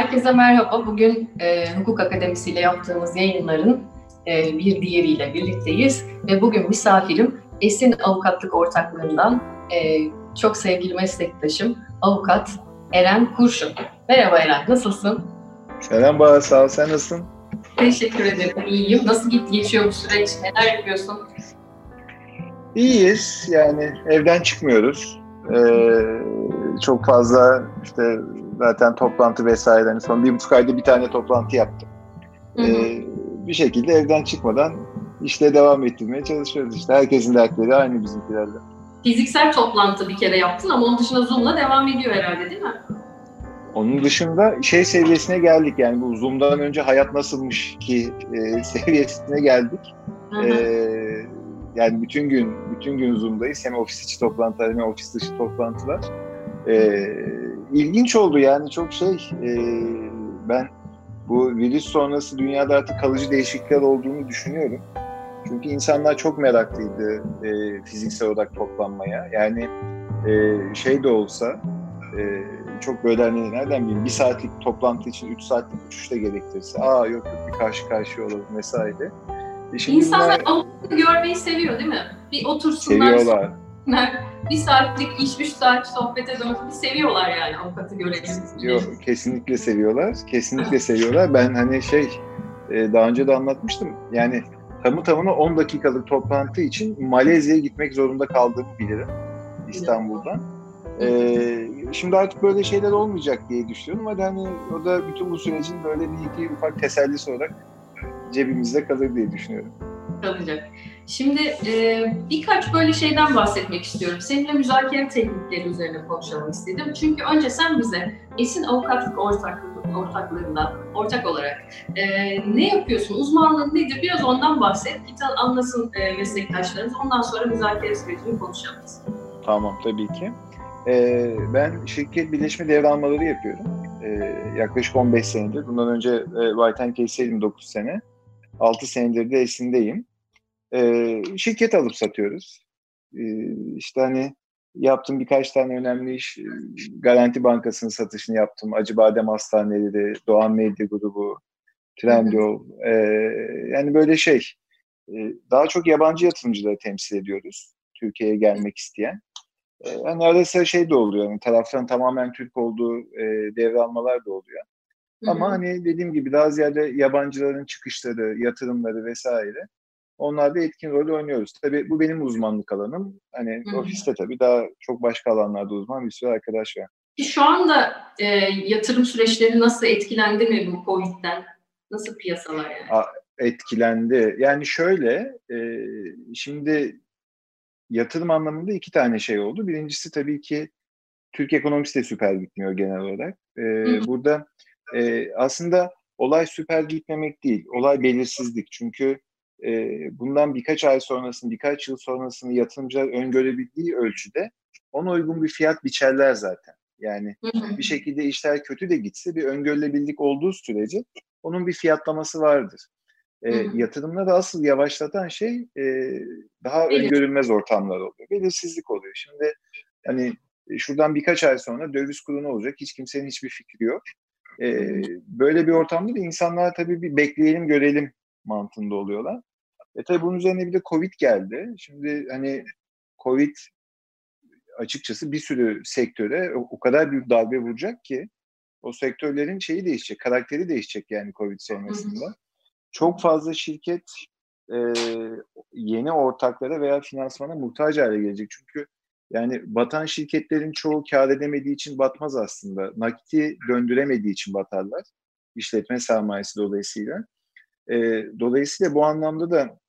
Herkese merhaba. Bugün e, Hukuk Akademisi ile yaptığımız yayınların e, bir diğeriyle birlikteyiz. Ve bugün misafirim Esin Avukatlık Ortaklığı'ndan e, çok sevgili meslektaşım Avukat Eren Kurşun. Merhaba Eren, nasılsın? Selam Bahar, sağ ol. Sen nasılsın? Teşekkür ederim, iyiyim. Nasıl git geçiyor bu süreç? Neler yapıyorsun? İyiyiz. Yani evden çıkmıyoruz. Ee, çok fazla işte zaten toplantı vesaire. Yani son bir buçuk ayda bir tane toplantı yaptım. Ee, bir şekilde evden çıkmadan işte devam ettirmeye çalışıyoruz işte. Herkesin dertleri aynı bizimkilerle. Fiziksel toplantı bir kere yaptın ama onun dışında Zoom'la devam ediyor herhalde değil mi? Onun dışında şey seviyesine geldik yani bu Zoom'dan önce hayat nasılmış ki e, seviyesine geldik. Hı hı. Ee, yani bütün gün bütün gün Zoom'dayız. Hem ofis içi toplantılar hem ofis dışı toplantılar. Ee, ilginç oldu yani çok şey e, ben bu virüs sonrası dünyada artık kalıcı değişiklikler olduğunu düşünüyorum. Çünkü insanlar çok meraklıydı e, fiziksel olarak toplanmaya. Yani e, şey de olsa e, çok böyle hani nereden bileyim bir saatlik toplantı için 3 saatlik uçuş da gerektirse aa yok yok bir karşı karşıya olalım vesaire. E şimdi İnsanlar bunlar görmeyi seviyor değil mi? Bir otursunlar, seviyorlar. Bir saatlik iş, üç saat sohbete dönüp bir seviyorlar yani avukatı görebiliriz. Yok, kesinlikle seviyorlar. Kesinlikle seviyorlar. Ben hani şey e, daha önce de anlatmıştım. Yani tamı tamına 10 dakikalık toplantı için Malezya'ya gitmek zorunda kaldığımı bilirim İstanbul'dan. E, şimdi artık böyle şeyler olmayacak diye düşünüyorum. Hadi hani o da bütün bu sürecin böyle bir iki ufak tesellisi olarak cebimizde kalır diye düşünüyorum. Kalacak. Şimdi e, birkaç böyle şeyden bahsetmek istiyorum. Seninle müzakere teknikleri üzerine konuşalım istedim. Çünkü önce sen bize Esin Avukatlık Ortaklığı, ortaklığından ortak olarak e, ne yapıyorsun, uzmanlığın nedir biraz ondan bahset. Tane anlasın e, meslektaşlarımız. Ondan sonra müzakere sürecini konuşalım. Tamam tabii ki. Ee, ben şirket birleşme devralmaları yapıyorum. Ee, yaklaşık 15 senedir. Bundan önce e, White Case'deydim 9 sene. 6 senedir de Esin'deyim. Ee, şirket alıp satıyoruz. Ee, işte hani yaptım birkaç tane önemli iş. Garanti Bankası'nın satışını yaptım. Acıbadem Hastaneleri, Doğan Medya Grubu, Trendyol. Ee, yani böyle şey. e, Daha çok yabancı yatırımcıları temsil ediyoruz. Türkiye'ye gelmek isteyen. Ee, Yani arada sıra şey de oluyor. Yani taraftan tamamen Türk olduğu e, devralmalar da oluyor. Ama hani dediğim gibi daha ziyade yabancıların çıkışları, yatırımları vesaire onlarda etkin rol oynuyoruz. Tabii bu benim uzmanlık alanım. Hani Hı hı. ofiste tabii daha çok başka alanlarda uzman bir sürü arkadaş var. Şu anda e, yatırım süreçleri nasıl etkilendi mi bu Covid'den? Nasıl piyasalar yani? A- Etkilendi. Yani şöyle, e, şimdi yatırım anlamında iki tane şey oldu. Birincisi tabii ki Türk ekonomisi de süper gitmiyor genel olarak. E, burada e, aslında olay süper gitmemek değil, olay belirsizlik. Çünkü e, bundan birkaç ay sonrasını, birkaç yıl sonrasını yatırımcılar öngörebildiği ölçüde ona uygun bir fiyat biçerler zaten. Yani bir şekilde işler kötü de gitse bir öngörülebildik olduğu sürece onun bir fiyatlaması vardır. E, yatırımları asıl yavaşlatan şey e, daha Belir- öngörülmez ortamlar oluyor. Belirsizlik oluyor. Şimdi hani e, şuradan birkaç ay sonra döviz kuru ne olacak? Hiç kimsenin hiçbir fikri yok. E, böyle bir ortamda da insanlar tabii bir bekleyelim görelim mantığında oluyorlar. E tabii bunun üzerine bir de Covid geldi. Şimdi hani Covid açıkçası bir sürü sektöre o, kadar büyük darbe vuracak ki o sektörlerin şeyi değişecek, karakteri değişecek yani Covid sonrasında. Çok fazla şirket e, yeni ortaklara veya finansmana muhtaç hale gelecek. Çünkü yani batan şirketlerin çoğu kar edemediği için batmaz aslında. Nakiti döndüremediği için batarlar. İşletme sermayesi dolayısıyla. E, dolayısıyla bu anlamda da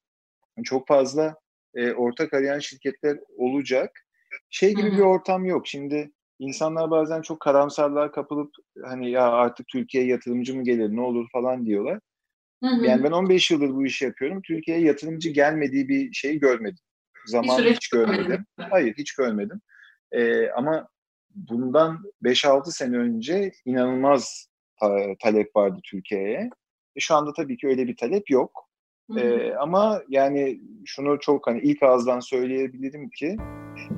çok fazla e, ortak arayan şirketler olacak. Şey gibi Hı hı. bir ortam yok. Şimdi insanlar bazen çok karamsarlığa kapılıp hani ya artık Türkiye'ye yatırımcı mı gelir ne olur falan diyorlar. Hı hı. Yani ben 15 yıldır bu işi yapıyorum. Türkiye'ye yatırımcı gelmediği bir şeyi görmedim. Zaman hiç görmedim. görmedim. Hayır hiç görmedim. Ee, ama bundan 5-6 sene önce inanılmaz ta- talep vardı Türkiye'ye. E, şu anda tabii ki öyle bir talep yok. Ee, ama yani şunu çok hani ilk ağızdan söyleyebilirim ki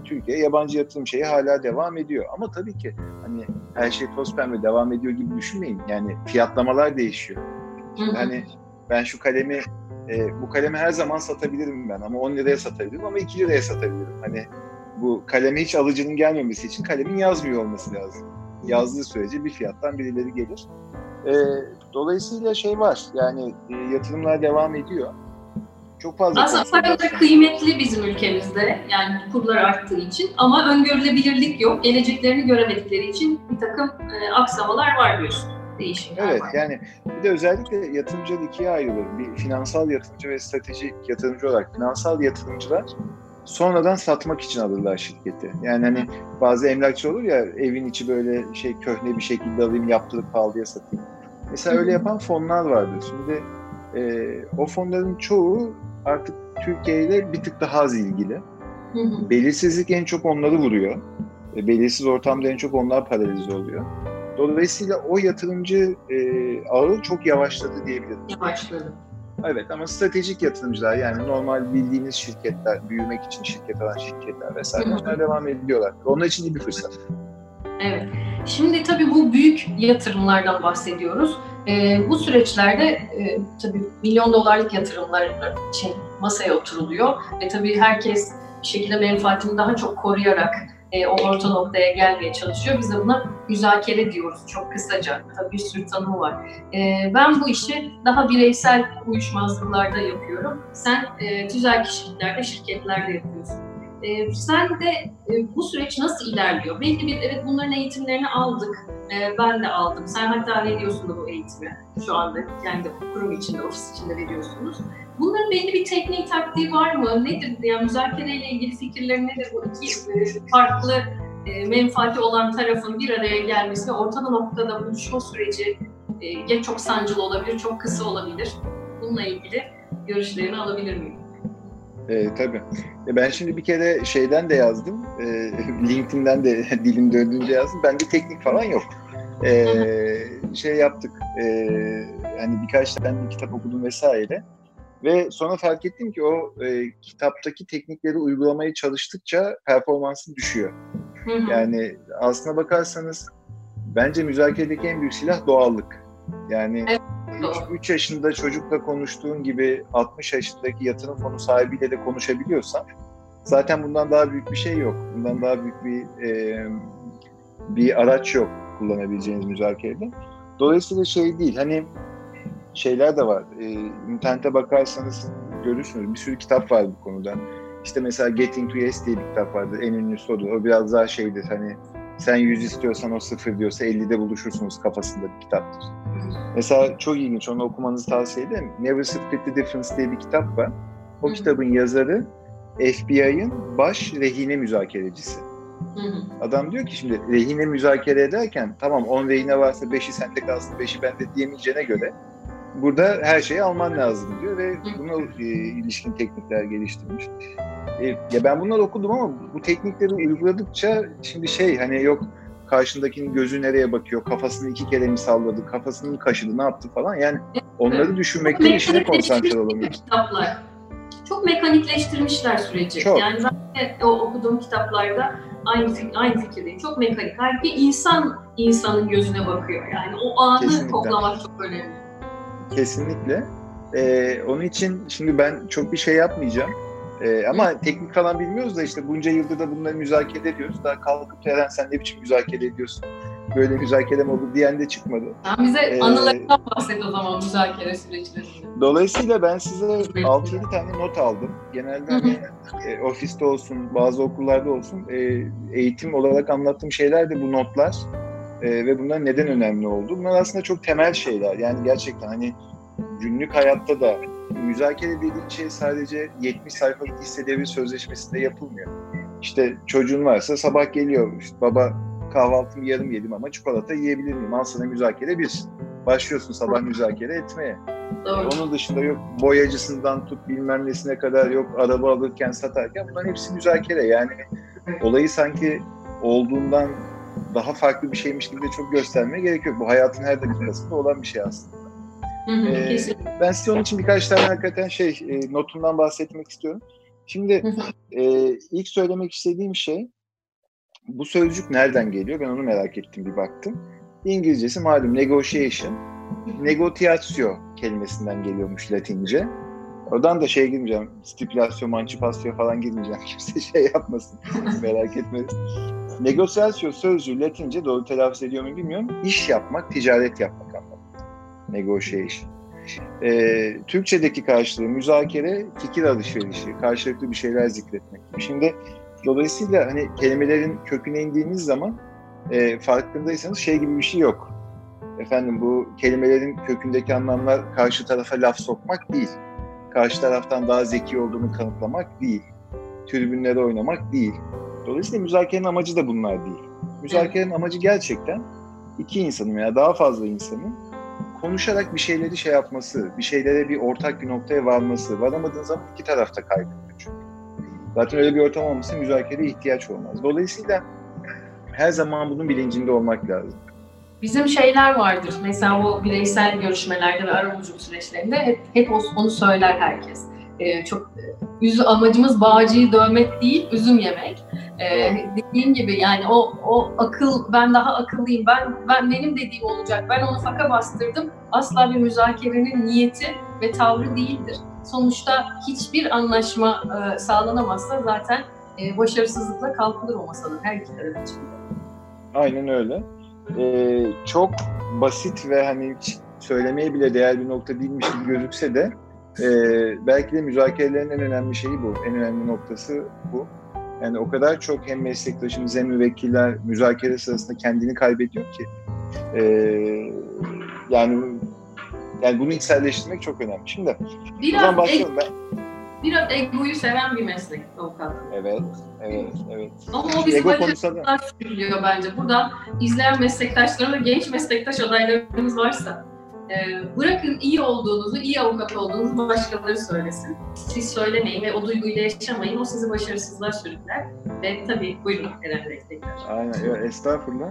Türkiye yabancı yatırım şeyi hala devam ediyor. Ama tabii ki hani her şey toz pembe devam ediyor gibi düşünmeyin. Yani fiyatlamalar değişiyor. Şimdi hani ben şu kalemi e, bu kalemi her zaman satabilirim ben ama 10 liraya satabilirim ama 2 liraya satabilirim. Hani bu kaleme hiç alıcının gelmemesi için kalemin yazmıyor olması lazım. Yazdığı sürece bir fiyattan birileri gelir. E, dolayısıyla şey var yani e, yatırımlar devam ediyor. Çok fazla Aslında para da kıymetli bizim ülkemizde yani kurlar arttığı için ama öngörülebilirlik yok. Geleceklerini göremedikleri için bir takım e, aksamalar var diyorsun. Değişimler evet var. yani bir de özellikle yatırımcı ikiye ayrılır. Bir finansal yatırımcı ve stratejik yatırımcı olarak finansal yatırımcılar sonradan satmak için alırlar şirketi. Yani hani bazı emlakçı olur ya evin içi böyle şey köhne bir şekilde alayım yaptırıp pahalıya satayım. Mesela öyle yapan fonlar vardır. Şimdi e, o fonların çoğu artık Türkiye ile bir tık daha az ilgili. Belirsizlik en çok onları vuruyor. E, belirsiz ortamda en çok onlar paralize oluyor. Dolayısıyla o yatırımcı e, ağı çok yavaşladı diyebilirim. Yavaşladı. Evet ama stratejik yatırımcılar yani normal bildiğiniz şirketler, büyümek için şirket alan şirketler vesaire onlar devam ediyorlar. Onlar için iyi bir fırsat. Evet. Şimdi tabii bu büyük yatırımlardan bahsediyoruz. E, bu süreçlerde e, tabii milyon dolarlık yatırımlar için masaya oturuluyor ve tabii herkes bir şekilde menfaatini daha çok koruyarak e, o orta noktaya gelmeye çalışıyor. Biz de buna müzakere diyoruz çok kısaca. Tabii bir sürü tanımı var. E, ben bu işi daha bireysel uyuşmazlıklarda yapıyorum. Sen e, tüzel kişiliklerde, şirketlerde yapıyorsun. E, sen de e, bu süreç nasıl ilerliyor? Belli bir, evet bunların eğitimlerini aldık. E, ben de aldım. Sen hatta veriyorsun da bu eğitimi. Şu anda kendi kurum içinde, ofis içinde veriyorsunuz. Bunların belli bir teknik taktiği var mı? Nedir? Yani müzakereyle ilgili fikirleri nedir? Bu iki e, farklı e, menfaati olan tarafın bir araya gelmesi ve ortada noktada buluşma süreci e, ya çok sancılı olabilir, çok kısa olabilir. Bununla ilgili görüşlerini alabilir miyim? E, tabii. Ben şimdi bir kere şeyden de yazdım. E, LinkedIn'den de dilim döndüğünce yazdım. Bende teknik falan yok. E, şey yaptık. E, hani birkaç tane kitap okudum vesaire. Ve sonra fark ettim ki o e, kitaptaki teknikleri uygulamaya çalıştıkça performansı düşüyor. Yani aslına bakarsanız bence müzakeredeki en büyük silah doğallık. Yani evet. 3 yaşında çocukla konuştuğun gibi 60 yaşındaki yatırım fonu sahibiyle de konuşabiliyorsan zaten bundan daha büyük bir şey yok. Bundan daha büyük bir e, bir araç yok kullanabileceğiniz müzakerede. Dolayısıyla şey değil hani şeyler de var. E, internete bakarsanız görürsünüz bir sürü kitap var bu konuda. İşte mesela Getting to Yes diye bir kitap vardır. En ünlüsü odur. O biraz daha şeydir hani sen 100 istiyorsan o sıfır diyorsa 50'de buluşursunuz kafasında bir kitaptır. Mesela çok ilginç, onu okumanızı tavsiye ederim. Never Split the Difference diye bir kitap var. O Hı-hı. kitabın yazarı FBI'ın baş rehine müzakerecisi. Hı-hı. Adam diyor ki şimdi rehine müzakere ederken tamam 10 rehine varsa 5'i sende kalsın 5'i bende diyemeyeceğine göre burada her şeyi alman lazım diyor ve buna e, ilişkin teknikler geliştirmiş. E, ya ben bunları okudum ama bu teknikleri uyguladıkça şimdi şey hani yok karşındakinin gözü nereye bakıyor, kafasını iki kere mi salladı, kafasını mı kaşıdı, ne yaptı falan. Yani onları düşünmekten işine konsantre olamıyor. Kitaplar. Çok mekanikleştirmişler süreci. Çok. Yani zaten o okuduğum kitaplarda aynı aynı fikirdeyim. Çok mekanik. Halbuki insan insanın gözüne bakıyor. Yani o anı Kesinlikle. toplamak çok önemli. Kesinlikle. Ee, onun için şimdi ben çok bir şey yapmayacağım. Ee, ama teknik falan bilmiyoruz da işte bunca yıldır da bunları müzakere ediyoruz. Daha kalkıp Eren sen ne biçim müzakere ediyorsun? Böyle müzakere mi olur diyen de çıkmadı. Sen bize ee, anılarından bahset o zaman müzakere süreçlerinde. Dolayısıyla ben size 6-7 tane not aldım. Genelde hani e, ofiste olsun, bazı okullarda olsun e, eğitim olarak anlattığım şeyler de bu notlar. E, ve bunlar neden önemli oldu? Bunlar aslında çok temel şeyler. Yani gerçekten hani günlük hayatta da müzakere dediğin şey sadece 70 sayfalık hisse devri sözleşmesinde yapılmıyor. İşte çocuğun varsa sabah geliyor. İşte baba kahvaltımı yarım yedim ama çikolata yiyebilir miyim? Al sana müzakere bir. Başlıyorsun sabah müzakere etmeye. Doğru. Onun dışında yok boyacısından tut bilmem nesine kadar yok araba alırken satarken bunların hepsi müzakere. Yani olayı sanki olduğundan daha farklı bir şeymiş gibi de çok göstermeye gerek yok. Bu hayatın her dakikasında olan bir şey aslında. Hı hı, ee, ben size onun için birkaç tane hakikaten şey e, notumdan bahsetmek istiyorum. Şimdi e, ilk söylemek istediğim şey bu sözcük nereden geliyor? Ben onu merak ettim bir baktım. İngilizcesi malum negotiation. Negociatio kelimesinden geliyormuş Latince. Oradan da şey girmeyeceğim. Stipülasyon, mançipasyon falan girmeyeceğim. Kimse şey yapmasın. merak etme. Negociatio sözcüğü Latince doğru telaffuz ediyor mu bilmiyorum. İş yapmak, ticaret yapmak anlamında. Negotiation. Ee, Türkçedeki karşılığı müzakere, fikir alışverişi, karşılıklı bir şeyler zikretmek. Şimdi dolayısıyla hani kelimelerin köküne indiğimiz zaman e, farkındaysanız şey gibi bir şey yok. Efendim bu kelimelerin kökündeki anlamlar karşı tarafa laf sokmak değil. Karşı taraftan daha zeki olduğunu kanıtlamak değil. Tribünlere oynamak değil. Dolayısıyla müzakerenin amacı da bunlar değil. Müzakerenin amacı gerçekten iki insanın veya daha fazla insanın konuşarak bir şeyleri şey yapması, bir şeylere bir ortak bir noktaya varması. Varamadığın zaman iki tarafta kaybediyor çünkü. Zaten öyle bir ortam olmasa müzakereye ihtiyaç olmaz. Dolayısıyla her zaman bunun bilincinde olmak lazım. Bizim şeyler vardır. Mesela o bireysel görüşmelerde ve arabuluculuk süreçlerinde hep, hep onu söyler herkes. Ee, çok yüzü amacımız bağcıyı dövmek değil, üzüm yemek. Ee, dediğim gibi yani o o akıl ben daha akıllıyım. Ben ben benim dediğim olacak. Ben onu faka bastırdım. Asla bir müzakerenin niyeti ve tavrı değildir. Sonuçta hiçbir anlaşma e, sağlanamazsa zaten e, başarısızlıkla kalkılır o masanın her iki taraf için. Aynen öyle. Ee, çok basit ve hani hiç söylemeye bile değer bir nokta değilmiş gibi gözükse de e, belki de müzakerelerin en önemli şeyi bu. En önemli noktası bu. Yani o kadar çok hem meslektaşımız hem müvekkiller müzakere sırasında kendini kaybediyor ki e, yani yani bunu içselleştirmek çok önemli. Şimdi biraz başlayalım. Ben... Biraz egoyu seven bir meslek avukat. Evet, evet, evet. Ama o bizi başarılar sürüklüyor bence. Burada izleyen meslektaşlarımız, genç meslektaş adaylarımız varsa bırakın iyi olduğunuzu, iyi avukat olduğunuzu başkaları söylesin. Siz söylemeyin ve o duyguyla yaşamayın. O sizi başarısızlığa sürükler. Ve tabii buyurun Bey tekrar. Aynen, estağfurullah.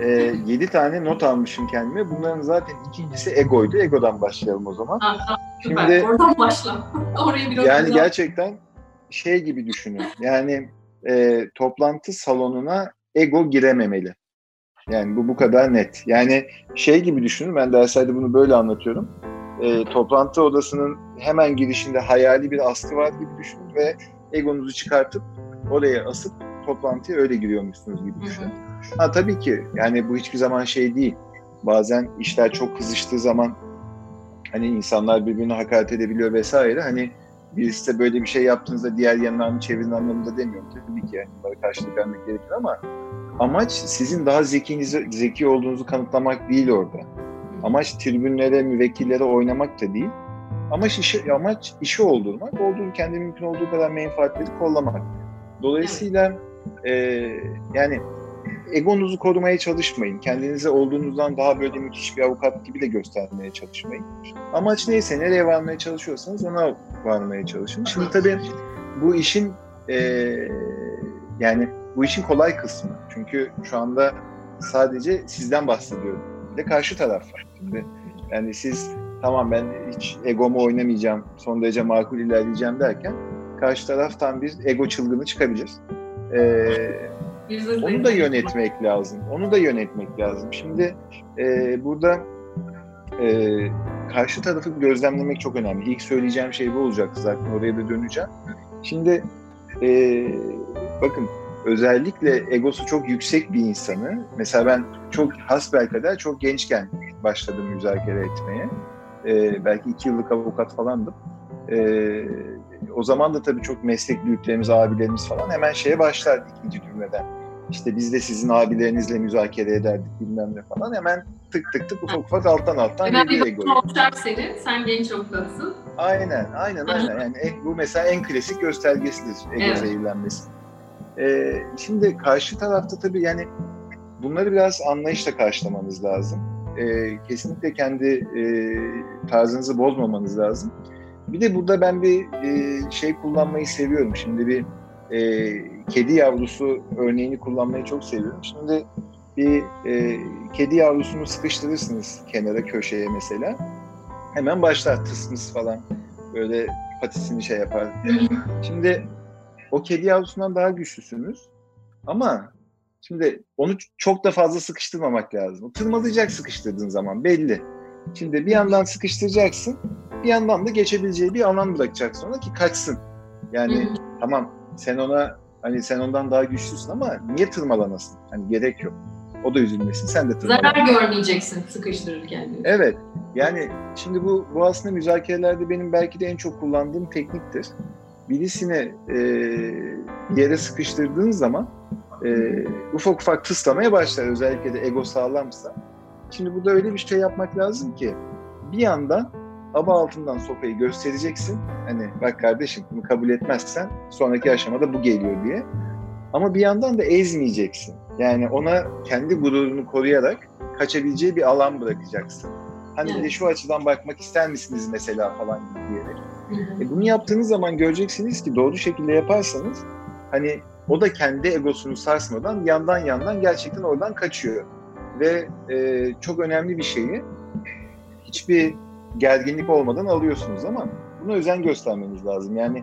Ee, 7 tane not almışım kendime. Bunların zaten ikincisi egoydu. Egodan başlayalım o zaman. Tamam, süper. Şimdi, Oradan başla. Orayı bir Yani gerçekten şey gibi düşünün. Yani e, toplantı salonuna ego girememeli. Yani bu bu kadar net. Yani şey gibi düşünün, ben derslerde bunu böyle anlatıyorum. E, toplantı odasının hemen girişinde hayali bir askı var gibi düşünün ve egonuzu çıkartıp oraya asıp toplantıya öyle giriyormuşsunuz gibi düşünün. Ha tabii ki yani bu hiçbir zaman şey değil. Bazen işler çok kızıştığı zaman hani insanlar birbirine hakaret edebiliyor vesaire. Hani birisi de böyle bir şey yaptığınızda diğer yanlarını çevirin anlamında demiyorum. Tabii ki yani bunlara karşılık vermek gerekir ama amaç sizin daha zekinizi, zeki olduğunuzu kanıtlamak değil orada. Amaç tribünlere, müvekkillere oynamak da değil. Amaç işi, amaç işi oldurmak, olduğu kendi mümkün olduğu kadar menfaatleri kollamak. Dolayısıyla e, yani egonuzu korumaya çalışmayın. Kendinize olduğunuzdan daha böyle müthiş bir avukat gibi de göstermeye çalışmayın. Amaç neyse, nereye varmaya çalışıyorsanız ona varmaya çalışın. Şimdi tabii bu işin e, yani bu işin kolay kısmı. Çünkü şu anda sadece sizden bahsediyorum. Bir de karşı taraf var. Şimdi yani siz tamam ben hiç egomu oynamayacağım, son derece makul ilerleyeceğim derken karşı taraftan bir ego çılgını çıkabilir. Ee, onu da yönetmek lazım. Onu da yönetmek lazım. Şimdi e, burada e, karşı tarafı gözlemlemek çok önemli. İlk söyleyeceğim şey bu olacak zaten. Oraya da döneceğim. Şimdi e, bakın özellikle egosu çok yüksek bir insanı, mesela ben çok hasbelkader çok gençken başladım müzakere etmeye. Ee, belki iki yıllık avukat falandım. Ee, o zaman da tabii çok meslek büyüklerimiz, abilerimiz falan hemen şeye başlardı ikinci cümleden. İşte biz de sizin abilerinizle müzakere ederdik bilmem ne falan. Hemen tık tık tık ufak ufak alttan alttan geliyor egoyu. olacak senin, sen genç avukatsın. Aynen, aynen, aynen. Yani bu mesela en klasik göstergesidir ego evet. zehirlenmesi. E, şimdi karşı tarafta tabii yani bunları biraz anlayışla karşılamanız lazım. E, kesinlikle kendi e, tarzınızı bozmamanız lazım. Bir de burada ben bir e, şey kullanmayı seviyorum. Şimdi bir e, kedi yavrusu örneğini kullanmayı çok seviyorum. Şimdi bir e, kedi yavrusunu sıkıştırırsınız kenara köşeye mesela. Hemen başlar tısmıs falan böyle patisini şey yapar. Şimdi o kedi yavrusundan daha güçlüsünüz. Ama şimdi onu çok da fazla sıkıştırmamak lazım. Tırmalayacak sıkıştırdığın zaman belli. Şimdi bir yandan sıkıştıracaksın, bir yandan da geçebileceği bir alan bırakacaksın ona ki kaçsın. Yani tamam sen ona hani sen ondan daha güçlüsün ama niye tırmalanasın? Hani gerek yok. O da üzülmesin. Sen de tırmalan. Zarar görmeyeceksin sıkıştırırken. Evet. Yani şimdi bu, bu aslında müzakerelerde benim belki de en çok kullandığım tekniktir. Birisini e, bir yere sıkıştırdığın zaman e, ufak ufak tıslamaya başlar. Özellikle de ego sağlamsa. Şimdi burada öyle bir şey yapmak lazım ki bir yandan aba altından sopayı göstereceksin. Hani bak kardeşim bunu kabul etmezsen sonraki aşamada bu geliyor diye. Ama bir yandan da ezmeyeceksin. Yani ona kendi gururunu koruyarak kaçabileceği bir alan bırakacaksın. Hani evet. bir de şu açıdan bakmak ister misiniz mesela falan gibi diyerek. E bunu yaptığınız zaman göreceksiniz ki doğru şekilde yaparsanız hani o da kendi egosunu sarsmadan yandan yandan gerçekten oradan kaçıyor. Ve e, çok önemli bir şeyi hiçbir gerginlik olmadan alıyorsunuz ama buna özen göstermeniz lazım. Yani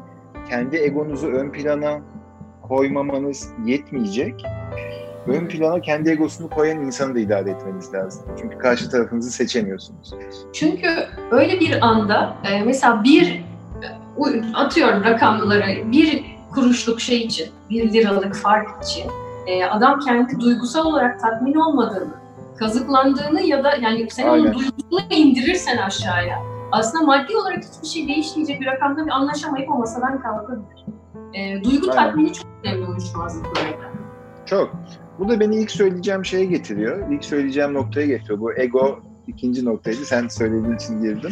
kendi egonuzu ön plana koymamanız yetmeyecek. Ön plana kendi egosunu koyan insanı da idare etmeniz lazım. Çünkü karşı tarafınızı seçemiyorsunuz. Çünkü öyle bir anda e, mesela bir atıyorum rakamları bir kuruşluk şey için, bir liralık fark için e, adam kendi duygusal olarak tatmin olmadığını, kazıklandığını ya da yani sen Aynen. onun duygusunu indirirsen aşağıya aslında maddi olarak hiçbir şey değişmeyecek bir rakamda bir anlaşamayıp o masadan kalkabilir. E, duygu Aynen. tatmini çok önemli uyuşmazlıklarda. Çok. Bu da beni ilk söyleyeceğim şeye getiriyor. İlk söyleyeceğim noktaya getiriyor. Bu ego ikinci noktaydı. Sen söylediğin için girdim.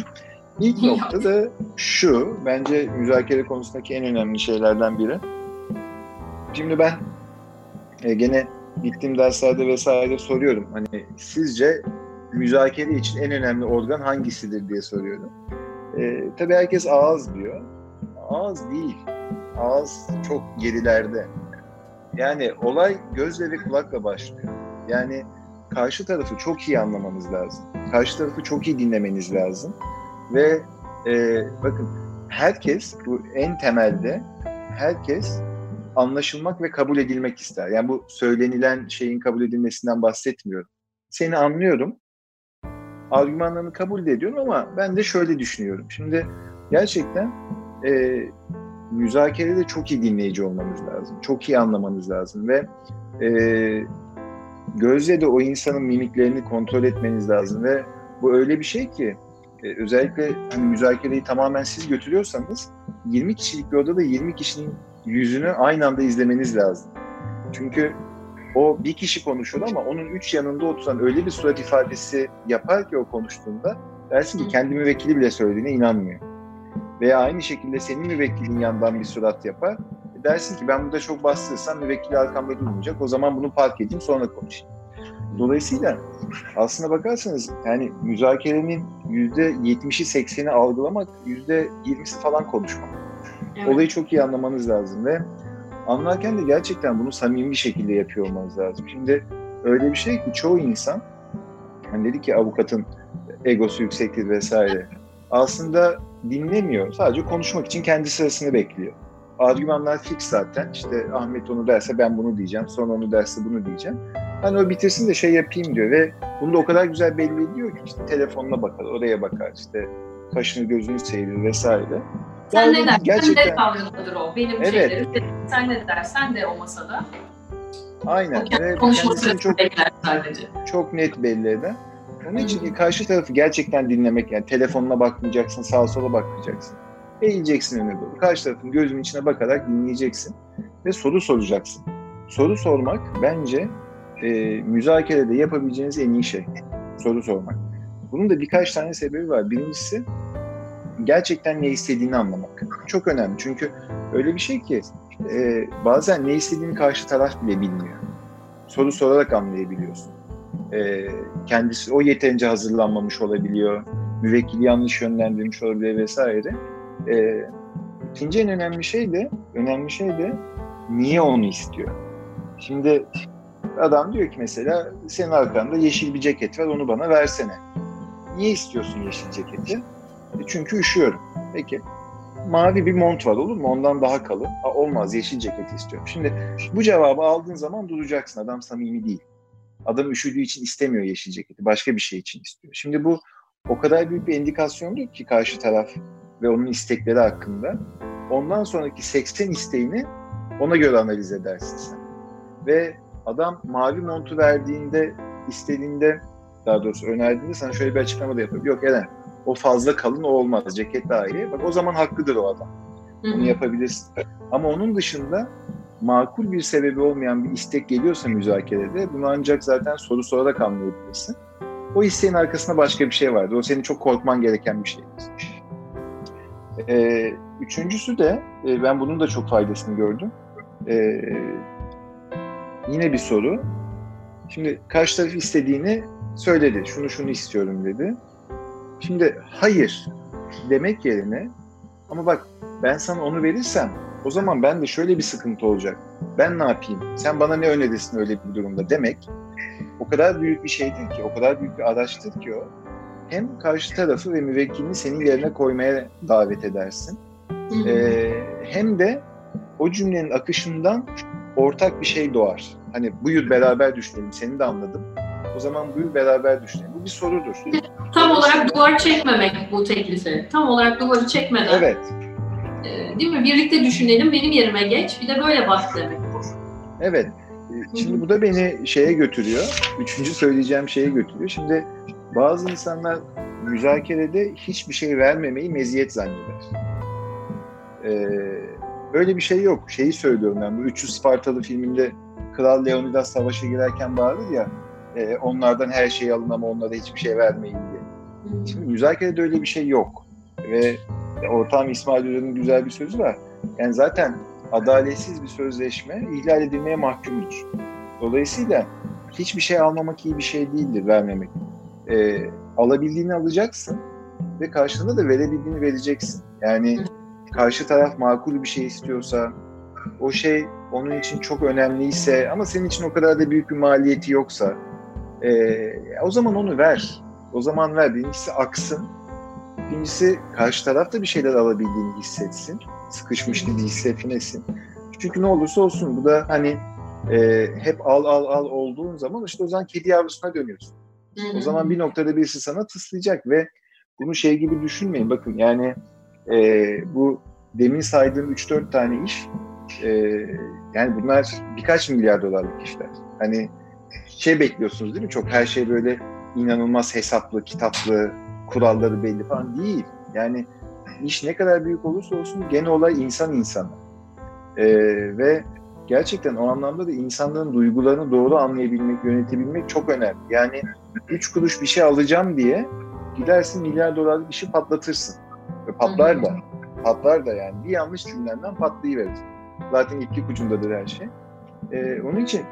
İlk nokta da şu, bence müzakere konusundaki en önemli şeylerden biri. Şimdi ben e, gene gittiğim derslerde vesaire soruyorum. Hani sizce müzakere için en önemli organ hangisidir diye soruyorum. E, tabii herkes ağız diyor. Ağız değil. Ağız çok gerilerde. Yani olay gözle ve kulakla başlıyor. Yani karşı tarafı çok iyi anlamanız lazım. Karşı tarafı çok iyi dinlemeniz lazım. Ve e, bakın herkes bu en temelde herkes anlaşılmak ve kabul edilmek ister. Yani bu söylenilen şeyin kabul edilmesinden bahsetmiyorum. Seni anlıyorum. Argümanlarını kabul ediyorum ama ben de şöyle düşünüyorum. Şimdi gerçekten e, müzakerede çok iyi dinleyici olmanız lazım. Çok iyi anlamanız lazım ve e, gözle de o insanın mimiklerini kontrol etmeniz lazım ve bu öyle bir şey ki e, özellikle hani müzakereyi tamamen siz götürüyorsanız 20 kişilik bir odada 20 kişinin yüzünü aynı anda izlemeniz lazım. Çünkü o bir kişi konuşur ama onun üç yanında oturan öyle bir surat ifadesi yapar ki o konuştuğunda dersin ki kendi müvekkili bile söylediğine inanmıyor. Veya aynı şekilde senin müvekkilin yandan bir surat yapar. Dersin ki ben burada çok bastırırsam müvekkili arkamda durmayacak. O zaman bunu park edeyim sonra konuşayım. Dolayısıyla aslına bakarsanız yani müzakerenin yüzde yetmişi sekseni algılamak, yüzde yirmisi falan konuşmak. Evet. Olayı çok iyi anlamanız lazım ve anlarken de gerçekten bunu samimi bir şekilde yapıyor olmanız lazım. Şimdi öyle bir şey ki çoğu insan hani dedi ki avukatın egosu yüksektir vesaire. Aslında dinlemiyor. Sadece konuşmak için kendi sırasını bekliyor. Argümanlar fix zaten. İşte Ahmet onu derse ben bunu diyeceğim. Sonra onu derse bunu diyeceğim. Hani o bitirsin de şey yapayım diyor ve bunu da o kadar güzel belli ediyor ki işte telefonuna bakar, oraya bakar işte kaşını gözünü seyrir vesaire. Sen yani ne dersen gerçekten... ne tavrındadır o. Benim evet. şeylerim. Sen ne dersen de o masada. Aynen. O ve kendisini çok, sadece. çok net belli eden. Onun için hmm. karşı tarafı gerçekten dinlemek yani telefonuna bakmayacaksın, sağa sola bakmayacaksın. Eğileceksin önüne doğru. Karşı tarafın gözünün içine bakarak dinleyeceksin ve soru soracaksın. Soru sormak bence e, müzakerede yapabileceğiniz en iyi şey. Soru sormak. Bunun da birkaç tane sebebi var. Birincisi gerçekten ne istediğini anlamak. Çok önemli. Çünkü öyle bir şey ki e, bazen ne istediğini karşı taraf bile bilmiyor. Soru sorarak anlayabiliyorsun. E, kendisi o yeterince hazırlanmamış olabiliyor. Müvekkili yanlış yönlendirmiş olabilir vesaire. E, ikinci en önemli şey de önemli şey de niye onu istiyor? Şimdi Adam diyor ki mesela senin arkanda yeşil bir ceket var onu bana versene. Niye istiyorsun yeşil ceketi? E çünkü üşüyorum. Peki. mavi bir mont var olur mu? Ondan daha kalın. Ha, olmaz yeşil ceket istiyorum. Şimdi bu cevabı aldığın zaman duracaksın. Adam samimi değil. Adam üşüdüğü için istemiyor yeşil ceketi. Başka bir şey için istiyor. Şimdi bu o kadar büyük bir indikasyondur ki karşı taraf ve onun istekleri hakkında. Ondan sonraki 80 isteğini ona göre analiz edersin sen. Ve adam mavi montu verdiğinde, istediğinde daha doğrusu önerdiğinde sana şöyle bir açıklama da yapıyor. Yok Eren o fazla kalın o olmaz. Ceket daha iyi. Bak o zaman hakkıdır o adam. Bunu yapabilirsin. Ama onun dışında makul bir sebebi olmayan bir istek geliyorsa müzakerede bunu ancak zaten soru sorarak anlayabilirsin. O isteğin arkasında başka bir şey vardır. O senin çok korkman gereken bir şeydir. Ee, üçüncüsü de e, ben bunun da çok faydasını gördüm. Ee, yine bir soru. Şimdi karşı taraf istediğini söyledi. Şunu şunu istiyorum dedi. Şimdi hayır demek yerine ama bak ben sana onu verirsem o zaman ben de şöyle bir sıkıntı olacak. Ben ne yapayım? Sen bana ne önerirsin öyle bir durumda demek o kadar büyük bir şeydir ki, o kadar büyük bir araçtır ki o. Hem karşı tarafı ve müvekkilini senin yerine koymaya davet edersin. Ee, hem de o cümlenin akışından ortak bir şey doğar. Hani buyur beraber düşünelim, seni de anladım. O zaman buyur beraber düşünelim. Bu bir sorudur. Tam olarak duvar çekmemek bu teklifi. Tam olarak duvarı çekmeden. Evet. E, değil mi? Birlikte düşünelim, benim yerime geç. Bir de böyle bak demek. Evet. Şimdi bu da beni şeye götürüyor. Üçüncü söyleyeceğim şeye götürüyor. Şimdi bazı insanlar müzakerede hiçbir şey vermemeyi meziyet zanneder. Ee, öyle bir şey yok. Şeyi söylüyorum ben. Bu 300 Spartalı filminde Kral Leonidas savaşa girerken bağırır ya e, onlardan her şeyi alın ama onlara hiçbir şey vermeyin diye. Şimdi müzakerede öyle bir şey yok. Ve ortağım İsmail Hoca'nın güzel bir sözü var. Yani zaten adaletsiz bir sözleşme ihlal edilmeye mahkumdur. Dolayısıyla hiçbir şey almamak iyi bir şey değildir vermemek. Ee, alabildiğini alacaksın ve karşılığında da verebildiğini vereceksin. Yani karşı taraf makul bir şey istiyorsa, o şey onun için çok önemliyse ama senin için o kadar da büyük bir maliyeti yoksa e, o zaman onu ver. O zaman ver. Birincisi aksın. İkincisi karşı tarafta bir şeyler alabildiğini hissetsin. Sıkışmış gibi hissetmesin. Çünkü ne olursa olsun bu da hani e, hep al al al olduğun zaman işte o zaman kedi yavrusuna dönüyorsun. O zaman bir noktada birisi sana tıslayacak ve bunu şey gibi düşünmeyin. Bakın yani e, bu demin saydığım 3-4 tane iş e, yani bunlar birkaç milyar dolarlık işler. Hani şey bekliyorsunuz değil mi? Çok her şey böyle inanılmaz hesaplı, kitaplı, kuralları belli falan değil. Yani iş ne kadar büyük olursa olsun gene olay insan insana. Ee, ve gerçekten o anlamda da insanların duygularını doğru anlayabilmek, yönetebilmek çok önemli. Yani üç kuruş bir şey alacağım diye gidersin milyar dolarlık işi patlatırsın. Ve patlar da. Patlar da yani. Bir yanlış cümlenden patlayıverir. Zaten iplik ucundadır her şey. Ee, onun için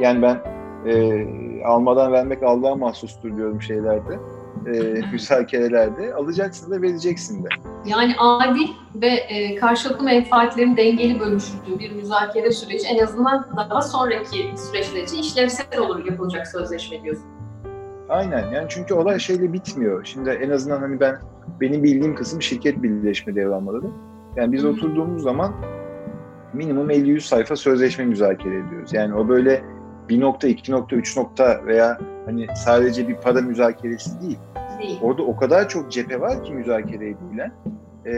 yani ben e, almadan vermek Allah'a mahsustur diyorum şeylerde. E, müsakerelerde. Alacaksın da vereceksin de. Yani adil ve e, karşılıklı menfaatlerin dengeli bölüşüldüğü bir müzakere süreci en azından daha sonraki süreçler için işlevsel olur yapılacak sözleşme diyorsun. Aynen yani çünkü olay şeyle bitmiyor. Şimdi en azından hani ben benim bildiğim kısım şirket birleşme devranmaları. Yani biz oturduğumuz zaman minimum 50-100 sayfa sözleşme müzakere ediyoruz. Yani o böyle bir nokta, iki nokta, üç nokta veya hani sadece bir para müzakeresi değil. değil. Orada o kadar çok cephe var ki müzakere edilen ee,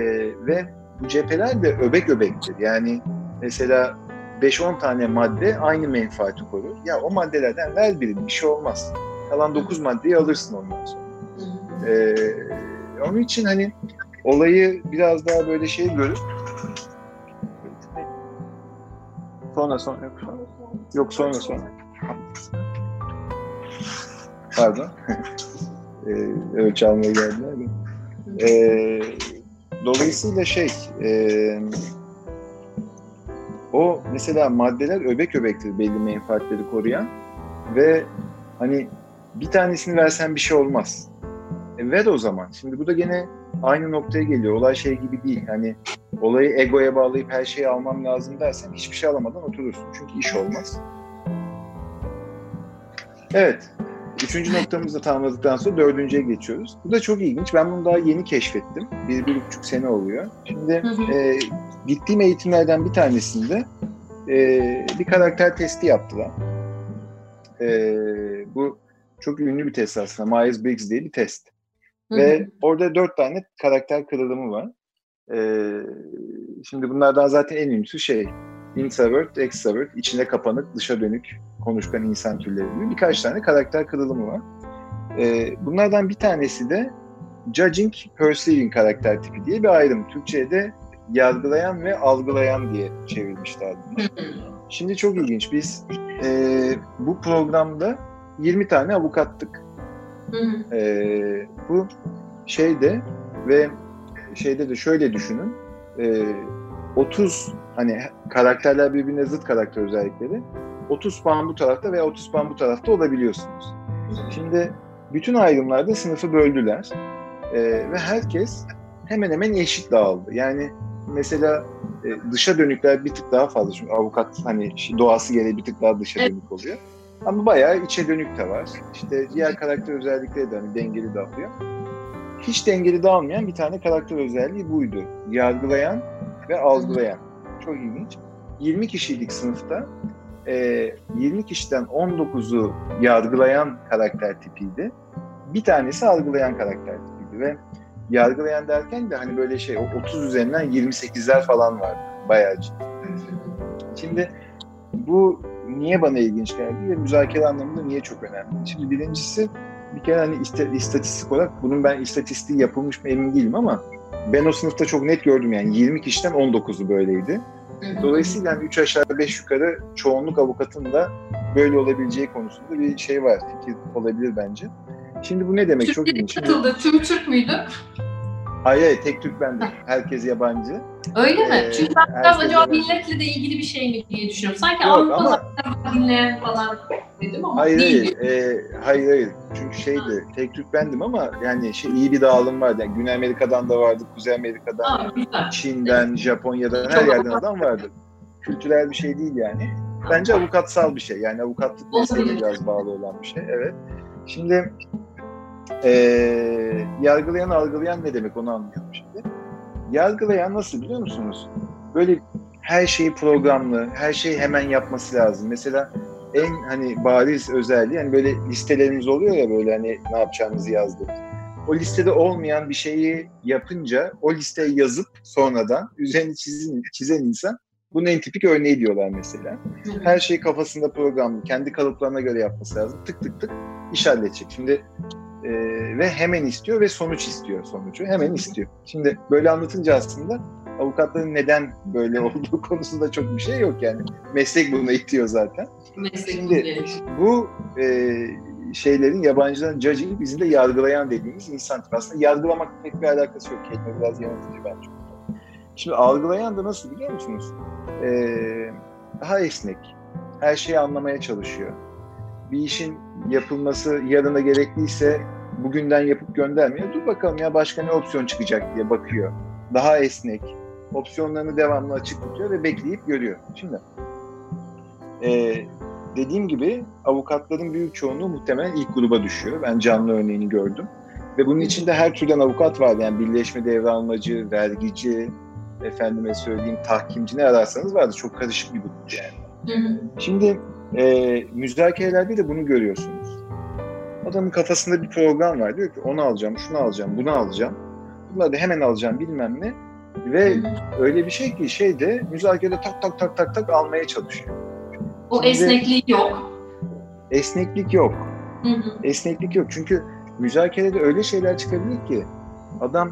ve bu cepheler de öbek öbektir. Yani mesela 5-10 tane madde aynı menfaati korur. Ya o maddelerden ver birini bir şey olmaz. Kalan 9 maddeyi alırsın ondan sonra. Ee, onun için hani olayı biraz daha böyle şey görüp sonra sonra yok sonra. Yok sonra sonra. Pardon. ee, evet çalmaya geldiler mi? Ee, dolayısıyla şey e, o mesela maddeler öbek öbektir belli menfaatleri koruyan ve hani bir tanesini versen bir şey olmaz. E, ver o zaman. Şimdi bu da gene aynı noktaya geliyor. Olay şey gibi değil. Hani olayı egoya bağlayıp her şeyi almam lazım dersen hiçbir şey alamadan oturursun. Çünkü iş olmaz. Evet. Üçüncü noktamızı tamamladıktan sonra dördüncüye geçiyoruz. Bu da çok ilginç. Ben bunu daha yeni keşfettim. Bir, bir buçuk sene oluyor. Şimdi hı hı. E, gittiğim eğitimlerden bir tanesinde e, bir karakter testi yaptılar. E, bu çok ünlü bir test aslında. Myers-Briggs diye bir test. Hı hı. Ve orada dört tane karakter kırılımı var. E, şimdi bunlardan zaten en ünlüsü şey introvert, extrovert, içine kapanık, dışa dönük, konuşkan insan türleri gibi birkaç tane karakter kırılımı var. E, bunlardan bir tanesi de judging, perceiving karakter tipi diye bir ayrım. Türkçe'de yargılayan ve algılayan diye çevirmişler bunu. Şimdi çok ilginç. Biz e, bu programda 20 tane avukattık. e, bu şeyde ve şeyde de şöyle düşünün. E, 30 hani karakterler birbirine zıt karakter özellikleri. 30 puan bu tarafta veya 30 puan bu tarafta olabiliyorsunuz. Şimdi bütün ayrımlarda sınıfı böldüler. E, ve herkes hemen hemen eşit dağıldı. Yani mesela e, dışa dönükler bir tık daha fazla. Çünkü avukat hani doğası gereği bir tık daha dışa dönük oluyor. Ama bayağı içe dönük de var. İşte diğer karakter özellikleri de hani dengeli dağılıyor. Hiç dengeli dağılmayan bir tane karakter özelliği buydu. Yargılayan ve algılayan. Çok ilginç. 20 kişilik sınıfta e, 20 kişiden 19'u yargılayan karakter tipiydi. Bir tanesi algılayan karakter tipiydi ve yargılayan derken de hani böyle şey 30 üzerinden 28'ler falan vardı. Bayağı ciddi. Şimdi bu niye bana ilginç geldi ve müzakere anlamında niye çok önemli? Şimdi birincisi bir kere hani istatistik olarak bunun ben istatistiği yapılmış mı emin değilim ama ben o sınıfta çok net gördüm yani 20 kişiden 19'u böyleydi. Dolayısıyla yani 3 aşağı 5 yukarı çoğunluk avukatın da böyle olabileceği konusunda bir şey var, fikir olabilir bence. Şimdi bu ne demek? Türkleri çok ilginç. katıldı. Tüm Türk müydü? Hayır hayır tek Türk ben de. Herkes yabancı. Öyle ee, mi? Çünkü ben biraz acaba yabancı. milletle de ilgili bir şey mi diye düşünüyorum. Sanki Yok, Avrupa'da ama... dinleyen falan dedim ama hayır, değil hayır, e, hayır hayır. Çünkü şeydi tek Türk bendim ama yani şey iyi bir dağılım vardı. Yani Güney Amerika'dan da vardı, Kuzey Amerika'dan, Aa, Çin'den, evet. Japonya'dan her yerden adam vardı. Kültürel bir şey değil yani. Bence avukatsal bir şey. Yani avukatlık mesleğine biraz bağlı olan bir şey. Evet. Şimdi e, yargılayan algılayan ne demek onu anlayalım şimdi. Yargılayan nasıl biliyor musunuz? Böyle her şeyi programlı, her şeyi hemen yapması lazım. Mesela en hani bariz özelliği hani böyle listelerimiz oluyor ya böyle hani ne yapacağımızı yazdığımız. O listede olmayan bir şeyi yapınca o listeyi yazıp sonradan üzerini çizin, çizen insan bunun en tipik örneği diyorlar mesela. Her şeyi kafasında programlı, kendi kalıplarına göre yapması lazım. Tık tık tık iş halledecek. Şimdi e, ve hemen istiyor ve sonuç istiyor sonucu. Hemen istiyor. Şimdi böyle anlatınca aslında avukatların neden böyle olduğu konusunda çok bir şey yok yani. Meslek buna itiyor zaten. Meslek Şimdi bu e, şeylerin yabancıların judging bizim de yargılayan dediğimiz insan tipi. Aslında yargılamak pek bir alakası yok. Kelime biraz yanıltıcı bence. Şimdi algılayan da nasıl biliyor musunuz? Ee, daha esnek. Her şeyi anlamaya çalışıyor. Bir işin yapılması yarına gerekliyse bugünden yapıp göndermiyor. Dur bakalım ya başka ne opsiyon çıkacak diye bakıyor. Daha esnek. Opsiyonlarını devamlı açık tutuyor ve bekleyip görüyor. Şimdi e, dediğim gibi avukatların büyük çoğunluğu muhtemelen ilk gruba düşüyor. Ben canlı örneğini gördüm. Ve bunun içinde her türden avukat var. Yani birleşme devralmacı, vergici, efendime söyleyeyim tahkimci ne ararsanız vardı. Çok karışık bir grup yani. Şimdi e, müzakerelerde de bunu görüyorsunuz. Adamın kafasında bir program var. Diyor ki onu alacağım, şunu alacağım, bunu alacağım. Bunları da hemen alacağım bilmem ne. Ve öyle bir şey ki şeyde müzakerede tak tak tak tak tak almaya çalışıyor. O Şimdi, esneklik yok. Esneklik yok. Hı hı. Esneklik yok. Çünkü müzakerede öyle şeyler çıkabilir ki adam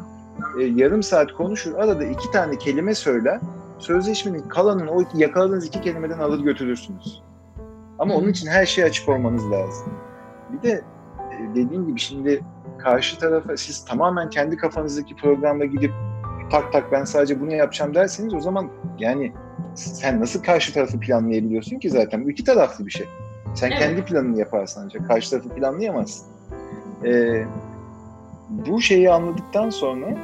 e, yarım saat konuşur, arada iki tane kelime söyler, sözleşmenin kalanını o yakaladığınız iki kelimeden alır götürürsünüz. Ama onun için her şey açık olmanız lazım. Bir de dediğim gibi şimdi karşı tarafa siz tamamen kendi kafanızdaki programla gidip tak tak ben sadece bunu yapacağım derseniz o zaman yani sen nasıl karşı tarafı planlayabiliyorsun ki zaten? Bu iki taraflı bir şey. Sen evet. kendi planını yaparsın ancak karşı tarafı planlayamazsın. Ee, bu şeyi anladıktan sonra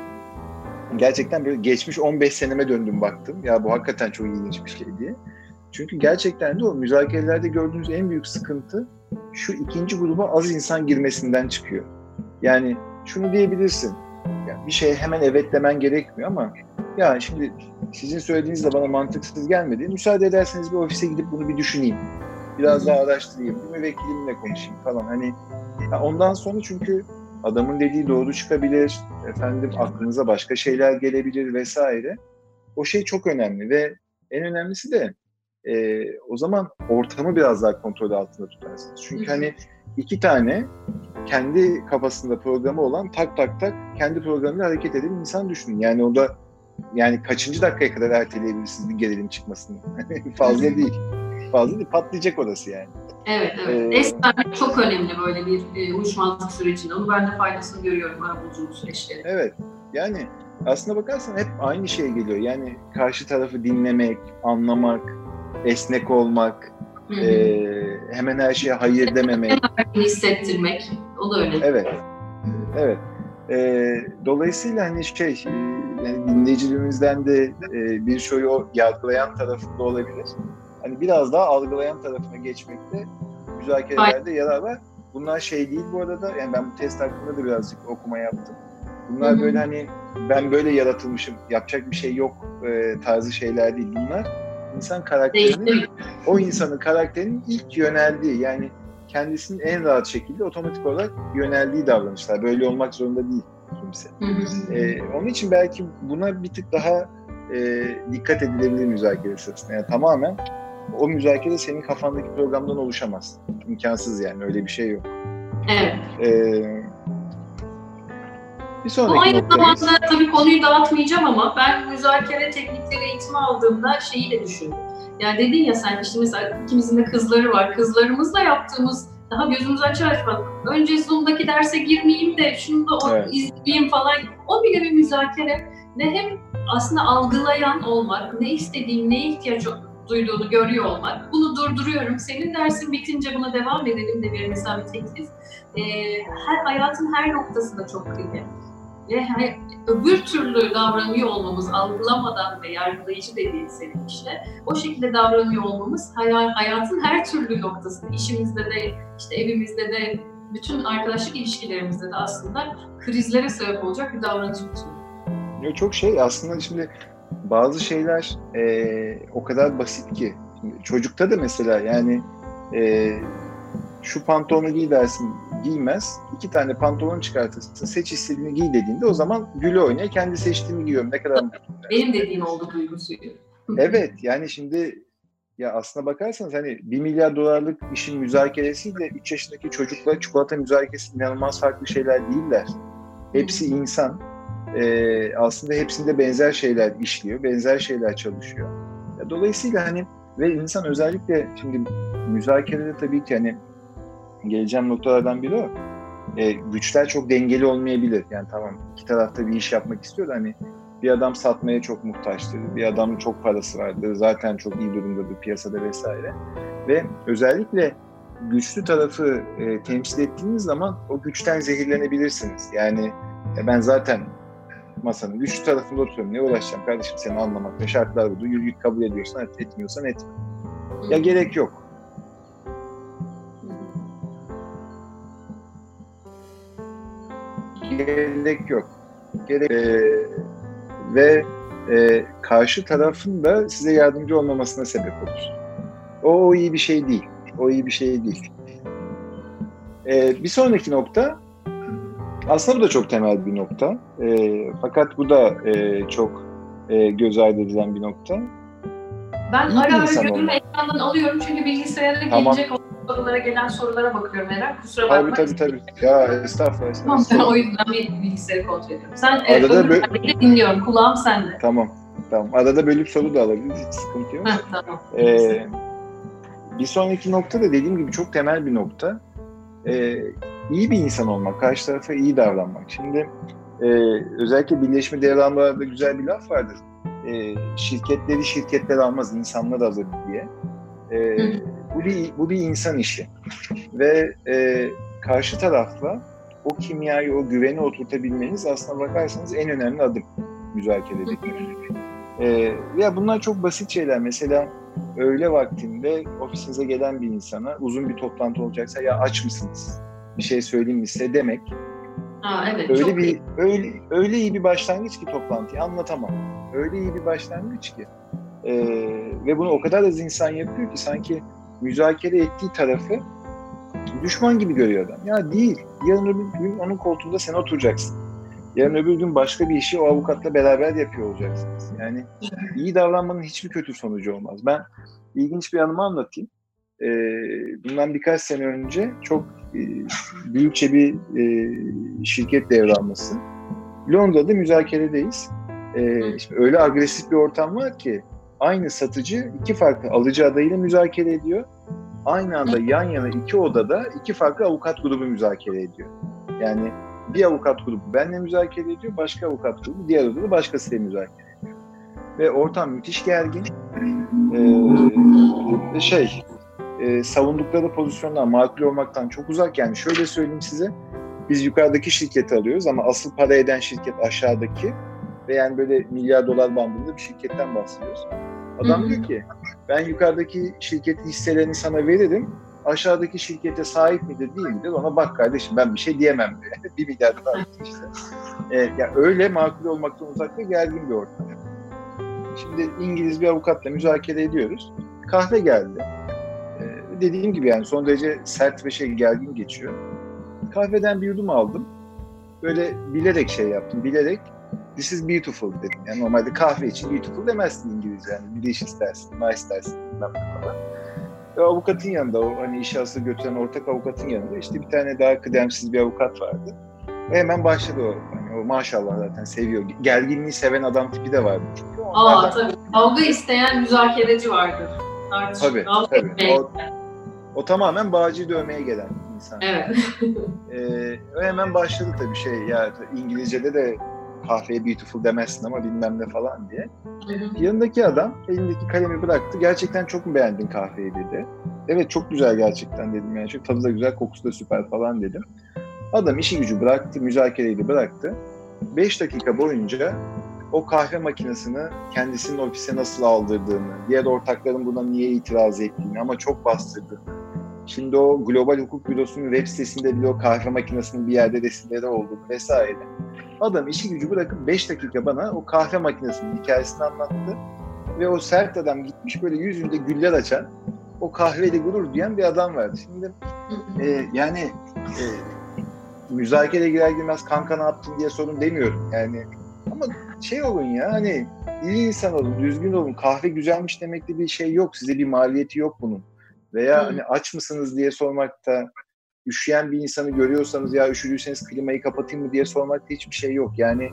gerçekten böyle geçmiş 15 seneme döndüm baktım. Ya bu hakikaten çok ilginç bir şey diye. Çünkü gerçekten de o müzakerelerde gördüğünüz en büyük sıkıntı şu ikinci gruba az insan girmesinden çıkıyor. Yani şunu diyebilirsin. Yani bir şeye hemen evet demen gerekmiyor ama ya şimdi sizin söylediğiniz de bana mantıksız gelmedi. Müsaade ederseniz bir ofise gidip bunu bir düşüneyim. Biraz daha araştırayım. Bir müvekkilimle konuşayım falan. Hani ondan sonra çünkü adamın dediği doğru çıkabilir. Efendim aklınıza başka şeyler gelebilir vesaire. O şey çok önemli ve en önemlisi de e, o zaman ortamı biraz daha kontrol altında tutarsınız. Çünkü hani iki tane kendi kafasında programı olan tak tak tak kendi programıyla hareket eden insan düşünün. Yani o da yani kaçıncı dakikaya kadar erteleyebilirsiniz bir gerilim çıkmasını. Fazla değil. Fazla değil. Patlayacak orası yani. Evet, evet. Ee, çok önemli böyle bir e, uyuşmazlık sürecinde. Onu ben de faydasını görüyorum arabuluculuk süreçleri. Evet. Yani aslına bakarsan hep aynı şey geliyor. Yani karşı tarafı dinlemek, anlamak, esnek olmak, e, hemen her şeye hayır dememek. hissettirmek, o da öyle. Evet, evet. E, dolayısıyla hani şey, e, yani dinleyicilerimizden de e, bir şeyi yargılayan tarafında olabilir. Hani biraz daha algılayan tarafına geçmekte müzakerelerde yarar var. Bunlar şey değil bu arada, yani ben bu test hakkında da birazcık okuma yaptım. Bunlar Hı-hı. böyle hani ben böyle yaratılmışım, yapacak bir şey yok e, tarzı şeyler değil. Bunlar insan karakterinin, o insanın karakterinin ilk yöneldiği yani kendisinin en rahat şekilde otomatik olarak yöneldiği davranışlar. Böyle olmak zorunda değil kimse. ee, onun için belki buna bir tık daha e, dikkat edilebilir müzakere sırasında. Yani tamamen o müzakere senin kafandaki programdan oluşamaz. İmkansız yani öyle bir şey yok. Evet. Ee, bir sonraki Ama aynı zamanda tabii konuyu dağıtmayacağım ama ben müzakere teknikleri eğitimi aldığımda şeyi de düşündüm. Yani dedin ya sen işte mesela ikimizin de kızları var. Kızlarımızla yaptığımız daha gözümüzü açar açmaz. Önce Zoom'daki derse girmeyeyim de şunu da evet. izleyeyim falan. O bile bir müzakere. Ne hem aslında algılayan olmak, ne istediğim, neye ihtiyaç duyduğunu görüyor olmak. Bunu durduruyorum. Senin dersin bitince buna devam edelim de bir mesela bir teklif. Ee, her hayatın her noktasında çok kıymetli ve hani öbür türlü davranıyor olmamız, algılamadan ve yargılayıcı dediğin senin işte, o şekilde davranıyor olmamız hayatın her türlü noktasında, işimizde de, işte evimizde de, bütün arkadaşlık ilişkilerimizde de aslında krizlere sebep olacak bir davranış biçimi. Çok şey aslında şimdi bazı şeyler e, o kadar basit ki. Şimdi çocukta da mesela yani e, şu pantolonu giy dersin giymez. İki tane pantolon çıkartırsın seç istediğini giy dediğinde o zaman gülü oynaya kendi seçtiğimi giyiyorum ne kadar mutlu. Benim dediğim oldu duygusuydu. evet yani şimdi ya aslına bakarsanız hani bir milyar dolarlık işin müzakeresiyle 3 yaşındaki çocukla çikolata müzakeresi inanılmaz farklı şeyler değiller. Hepsi insan. Ee, aslında hepsinde benzer şeyler işliyor, benzer şeyler çalışıyor. Ya, dolayısıyla hani ve insan özellikle şimdi müzakerede tabii ki hani geleceğim noktalardan biri o. E, güçler çok dengeli olmayabilir. Yani tamam iki tarafta bir iş yapmak istiyor da hani bir adam satmaya çok muhtaçtır. Bir adamın çok parası vardır. Zaten çok iyi durumdadır piyasada vesaire. Ve özellikle güçlü tarafı e, temsil ettiğiniz zaman o güçten zehirlenebilirsiniz. Yani e, ben zaten masanın güçlü tarafında oturuyorum. Ne uğraşacağım kardeşim seni anlamakta şartlar bu. Yürü kabul ediyorsan et, etmiyorsan etme. Ya gerek yok. Gerek yok. Gerek e, ve e, karşı tarafın da size yardımcı olmamasına sebep olur. O, o iyi bir şey değil. O iyi bir şey değil. E, bir sonraki nokta aslında bu da çok temel bir nokta. E, fakat bu da e, çok e, göz ardı edilen bir nokta. Ben iyi ara ara gözümü ekrandan alıyorum çünkü bilgisayara tamam. gelecek sorulara gelen sorulara bakıyorum Merak. Kusura bakma. Tabii tabii tabii. Ya estağfurullah. estağfurullah. Tamam, o yüzden bir bilgisayarı kontrol ediyorum. Sen Arada e, bö- dinliyorum. Kulağım sende. Tamam. Tamam. Arada bölüp soru da alabiliriz. Hiç sıkıntı yok. Heh, tamam. Ee, bir sonraki nokta da dediğim gibi çok temel bir nokta. Ee, iyi bir insan olmak, karşı tarafa iyi davranmak. Şimdi e, özellikle birleşme devranlarında güzel bir laf vardır. E, şirketleri şirketler almaz, insanlar alır diye. E, bu bir bu bir insan işi ve e, karşı tarafla o kimyayı, o güveni oturtabilmeniz aslında bakarsanız en önemli adım müzakerede. Ee, ya bunlar çok basit şeyler. Mesela öğle vaktinde ofisinize gelen bir insana uzun bir toplantı olacaksa ya aç mısınız? Bir şey söyleyeyim mi size demek. Ha, evet, öyle çok bir iyi. öyle öyle iyi bir başlangıç ki toplantıyı anlatamam. Öyle iyi bir başlangıç ki. Ee, ve bunu o kadar az insan yapıyor ki sanki müzakere ettiği tarafı düşman gibi görüyor adam. Ya değil. Yarın öbür gün onun koltuğunda sen oturacaksın. Yarın öbür gün başka bir işi o avukatla beraber yapıyor olacaksınız. Yani iyi davranmanın hiçbir kötü sonucu olmaz. Ben ilginç bir anımı anlatayım. Ee, bundan birkaç sene önce çok e, büyükçe bir e, şirket devralması. Londra'da müzakeredeyiz. Ee, işte öyle agresif bir ortam var ki aynı satıcı iki farklı alıcı adayıyla müzakere ediyor. Aynı anda yan yana iki odada iki farklı avukat grubu müzakere ediyor. Yani bir avukat grubu benimle müzakere ediyor, başka avukat grubu diğer odada başkasıyla müzakere ediyor. Ve ortam müthiş gergin. Ee, şey, e, savundukları pozisyondan makul olmaktan çok uzak. Yani şöyle söyleyeyim size, biz yukarıdaki şirketi alıyoruz ama asıl para eden şirket aşağıdaki ve yani böyle milyar dolar bandında bir şirketten bahsediyoruz. Adam diyor ki ben yukarıdaki şirketin hisselerini sana veririm. Aşağıdaki şirkete sahip midir değil midir ona bak kardeşim ben bir şey diyemem diyor. bir milyar dolar işte. Ee, ya öyle makul olmaktan uzak ve gergin bir ortam. Şimdi İngiliz bir avukatla müzakere ediyoruz. Kahve geldi. Ee, dediğim gibi yani son derece sert ve şey gergin geçiyor. Kahveden bir yudum aldım. Böyle bilerek şey yaptım. Bilerek this is beautiful dedim. Yani normalde kahve için beautiful demezsin İngilizce. Yani delicious dersin, nice dersin. Bilmem ne falan. Ve avukatın yanında, o hani işe asıl götüren ortak avukatın yanında işte bir tane daha kıdemsiz bir avukat vardı. Ve hemen başladı o. Hani o maşallah zaten seviyor. Gerginliği seven adam tipi de vardı çünkü. Aa tabii. Kavga isteyen müzakereci vardır. Tabii, tabii. O, o tamamen bağcıyı dövmeye gelen insan. Evet. Ee, hemen başladı tabii şey ya İngilizce'de de kahveye beautiful demezsin ama bilmem ne falan diye. Yanındaki adam elindeki kalemi bıraktı. Gerçekten çok mu beğendin kahveyi dedi. Evet çok güzel gerçekten dedim yani. Çok tadı da güzel, kokusu da süper falan dedim. Adam işi gücü bıraktı, müzakereyi de bıraktı. 5 dakika boyunca o kahve makinesini kendisinin ofise nasıl aldırdığını, diğer ortakların buna niye itiraz ettiğini ama çok bastırdığını, Şimdi o Global Hukuk Bürosu'nun web sitesinde bile o kahve makinesinin bir yerde resimleri olduğunu vesaire. Adam işi gücü bırakıp 5 dakika bana o kahve makinesinin hikayesini anlattı. Ve o sert adam gitmiş böyle yüzünde güller açan, o kahveyle gurur duyan bir adam vardı. Şimdi e, yani e, müzakere girer girmez kanka ne yaptın diye sorun demiyorum. Yani ama şey olun ya hani iyi insan olun, düzgün olun. Kahve güzelmiş demekte bir şey yok. Size bir maliyeti yok bunun. Veya hani aç mısınız diye sormakta, üşüyen bir insanı görüyorsanız ya üşüdüyseniz klimayı kapatayım mı diye sormakta hiçbir şey yok. Yani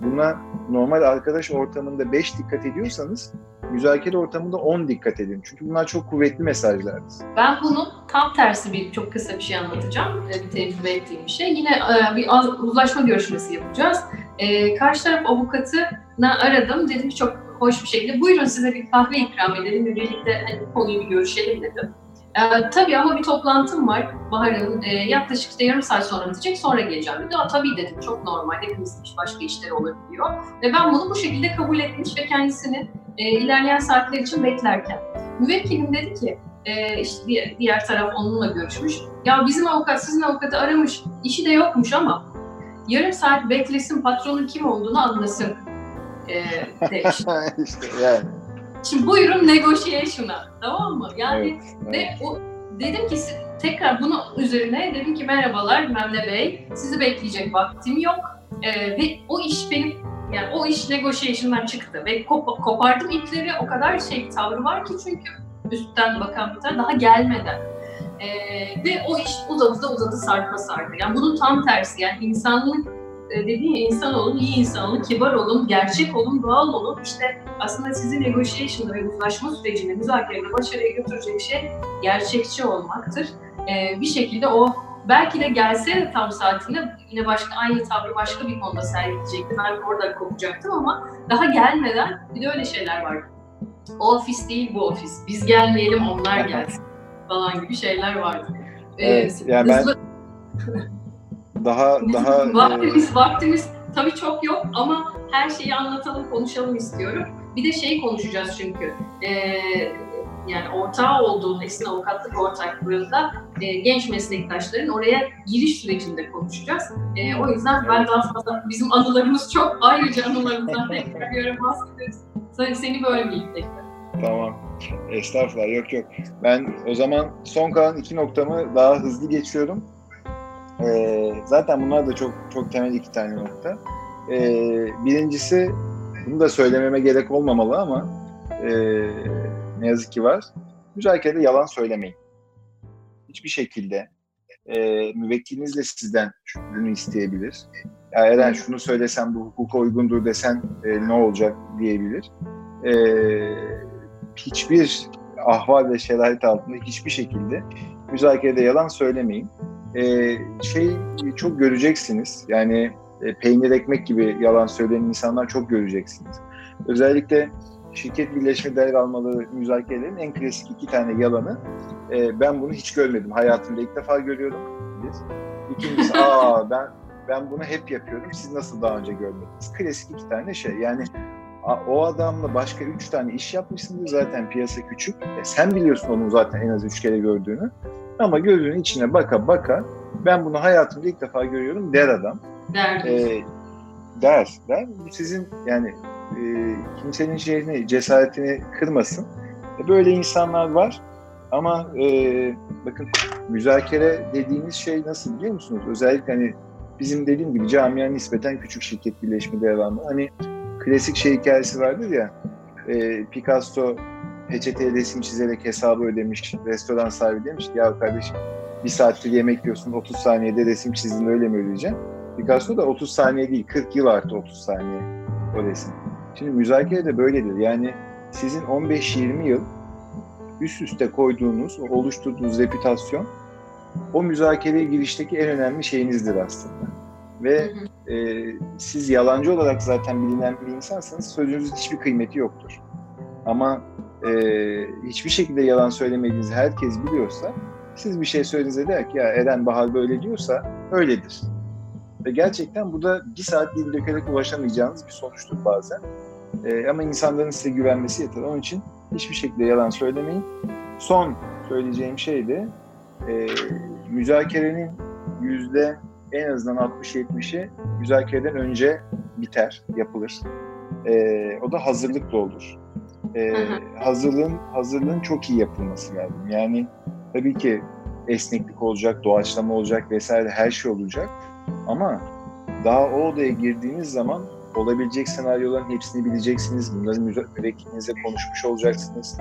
buna normal arkadaş ortamında 5 dikkat ediyorsanız müzakere ortamında 10 dikkat edin. Çünkü bunlar çok kuvvetli mesajlardır. Ben bunun tam tersi bir çok kısa bir şey anlatacağım. Bir tecrübe ettiğim bir şey. Yine bir uzlaşma görüşmesi yapacağız. Karşı taraf avukatına aradım. Dedim ki çok hoş bir şekilde buyurun size bir kahve ikram edelim ve birlikte hani, konuyu bir görüşelim dedim. Ee, tabii ama bir toplantım var Bahar Hanım. E, yaklaşık işte yarım saat sonra bitecek sonra geleceğim dedi. Tabii dedim çok normal hepimizin başka işleri olabiliyor. Ve ben bunu bu şekilde kabul etmiş ve kendisini e, ilerleyen saatler için beklerken. Müvekkilim dedi ki e, işte diğer, diğer taraf onunla görüşmüş. Ya bizim avukat sizin avukatı aramış işi de yokmuş ama yarım saat beklesin patronun kim olduğunu anlasın e, demiş. işte yani. Şimdi buyurun negotiation'a tamam mı? Yani Evet, ve evet. o dedim ki tekrar bunun üzerine dedim ki merhabalar Memle Bey sizi bekleyecek vaktim yok Ee, ve o iş benim yani o iş negotiation'dan çıktı ve kop- kopardım ipleri o kadar şey tavrı var ki çünkü üstten bakan bir tane daha gelmeden. Ee, ve o iş uzadı da uzadı sarpa sardı. Yani bunun tam tersi yani insanlık e, dediğin ya insan olun, iyi insan olun, kibar olun, gerçek olun, doğal olun. İşte aslında sizi negotiation'da ve uzlaşma sürecinde, müzakerede başarıya götürecek şey gerçekçi olmaktır. Ee, bir şekilde o belki de gelse tam saatinde yine başka aynı tavrı başka bir konuda sergileyecekti. Ben orada kopacaktım ama daha gelmeden bir de öyle şeyler var. O ofis değil bu ofis. Biz gelmeyelim onlar gelsin falan gibi şeyler vardı. Ee, Evet, yani ben- Daha daha e, vaktimiz, vaktimiz tabii çok yok ama her şeyi anlatalım, konuşalım istiyorum. Bir de şey konuşacağız çünkü. Ee, yani ortağı olduğun Esin Avukatlık Ortaklığı'nda e, genç meslektaşların oraya giriş sürecinde konuşacağız. E, o yüzden ben daha fazla bizim anılarımız çok ayrıca anılarımızdan tekrar bir ara bahsederiz. Seni bölmeyeyim tekrar. Tamam. Estağfurullah yok yok. Ben o zaman son kalan iki noktamı daha hızlı geçiyorum. Ee, zaten bunlar da çok çok temel iki tane nokta. Ee, birincisi bunu da söylememe gerek olmamalı ama e, ne yazık ki var. Müzakerede yalan söylemeyin. Hiçbir şekilde e, müvekkiliniz de sizden bunu isteyebilir. Ya Eren şunu söylesen bu hukuka uygundur desen e, ne olacak diyebilir. E, hiçbir ahval ve şerait altında hiçbir şekilde müzakerede yalan söylemeyin. E, şey çok göreceksiniz. Yani e, peynir ekmek gibi yalan söyleyen insanlar çok göreceksiniz. Özellikle şirket birleşme değer almaları müzakerelerin en klasik iki tane yalanı. E, ben bunu hiç görmedim. Hayatımda ilk defa görüyorum. Biz. İkincisi aa ben ben bunu hep yapıyorum. Siz nasıl daha önce görmediniz? Klasik iki tane şey. Yani o adamla başka üç tane iş yapmışsındır zaten piyasa küçük. E sen biliyorsun onu zaten en az üç kere gördüğünü. Ama gözünün içine baka baka ben bunu hayatımda ilk defa görüyorum der adam. Der. E, der. Der. Bu sizin yani e, kimsenin şeyini, cesaretini kırmasın. E, böyle insanlar var. Ama e, bakın müzakere dediğimiz şey nasıl biliyor musunuz? Özellikle hani bizim dediğim gibi camia nispeten küçük şirket birleşme devamı. Hani klasik şey hikayesi vardır ya e, Picasso peçeteye resim çizerek hesabı ödemiş. Restoran sahibi demiş ki ya kardeşim bir saattir yemek yiyorsun 30 saniyede resim çizdin öyle mi ödeyeceksin? Picasso da 30 saniye değil 40 yıl artı 30 saniye o resim. Şimdi müzakere de böyledir. Yani sizin 15-20 yıl üst üste koyduğunuz, oluşturduğunuz reputasyon o müzakereye girişteki en önemli şeyinizdir aslında. Ve e, siz yalancı olarak zaten bilinen bir insansanız sözünüzün hiçbir kıymeti yoktur. Ama e, hiçbir şekilde yalan söylemediğinizi herkes biliyorsa siz bir şey söylediğinizde der ki ya Eren Bahar böyle diyorsa öyledir. Ve gerçekten bu da bir saat dil dökerek ulaşamayacağınız bir sonuçtur bazen. E, ama insanların size güvenmesi yeter. Onun için hiçbir şekilde yalan söylemeyin. Son söyleyeceğim şey de e, müzakerenin yüzde en azından 60-70'i müzakereden önce biter, yapılır. E, o da hazırlıkla olur. E, hazırlığın hazırlığın çok iyi yapılması lazım. Yani tabii ki esneklik olacak, doğaçlama olacak vesaire her şey olacak. Ama daha o odaya girdiğiniz zaman olabilecek senaryoların hepsini bileceksiniz. Bunları müvekkilinizle konuşmuş olacaksınız.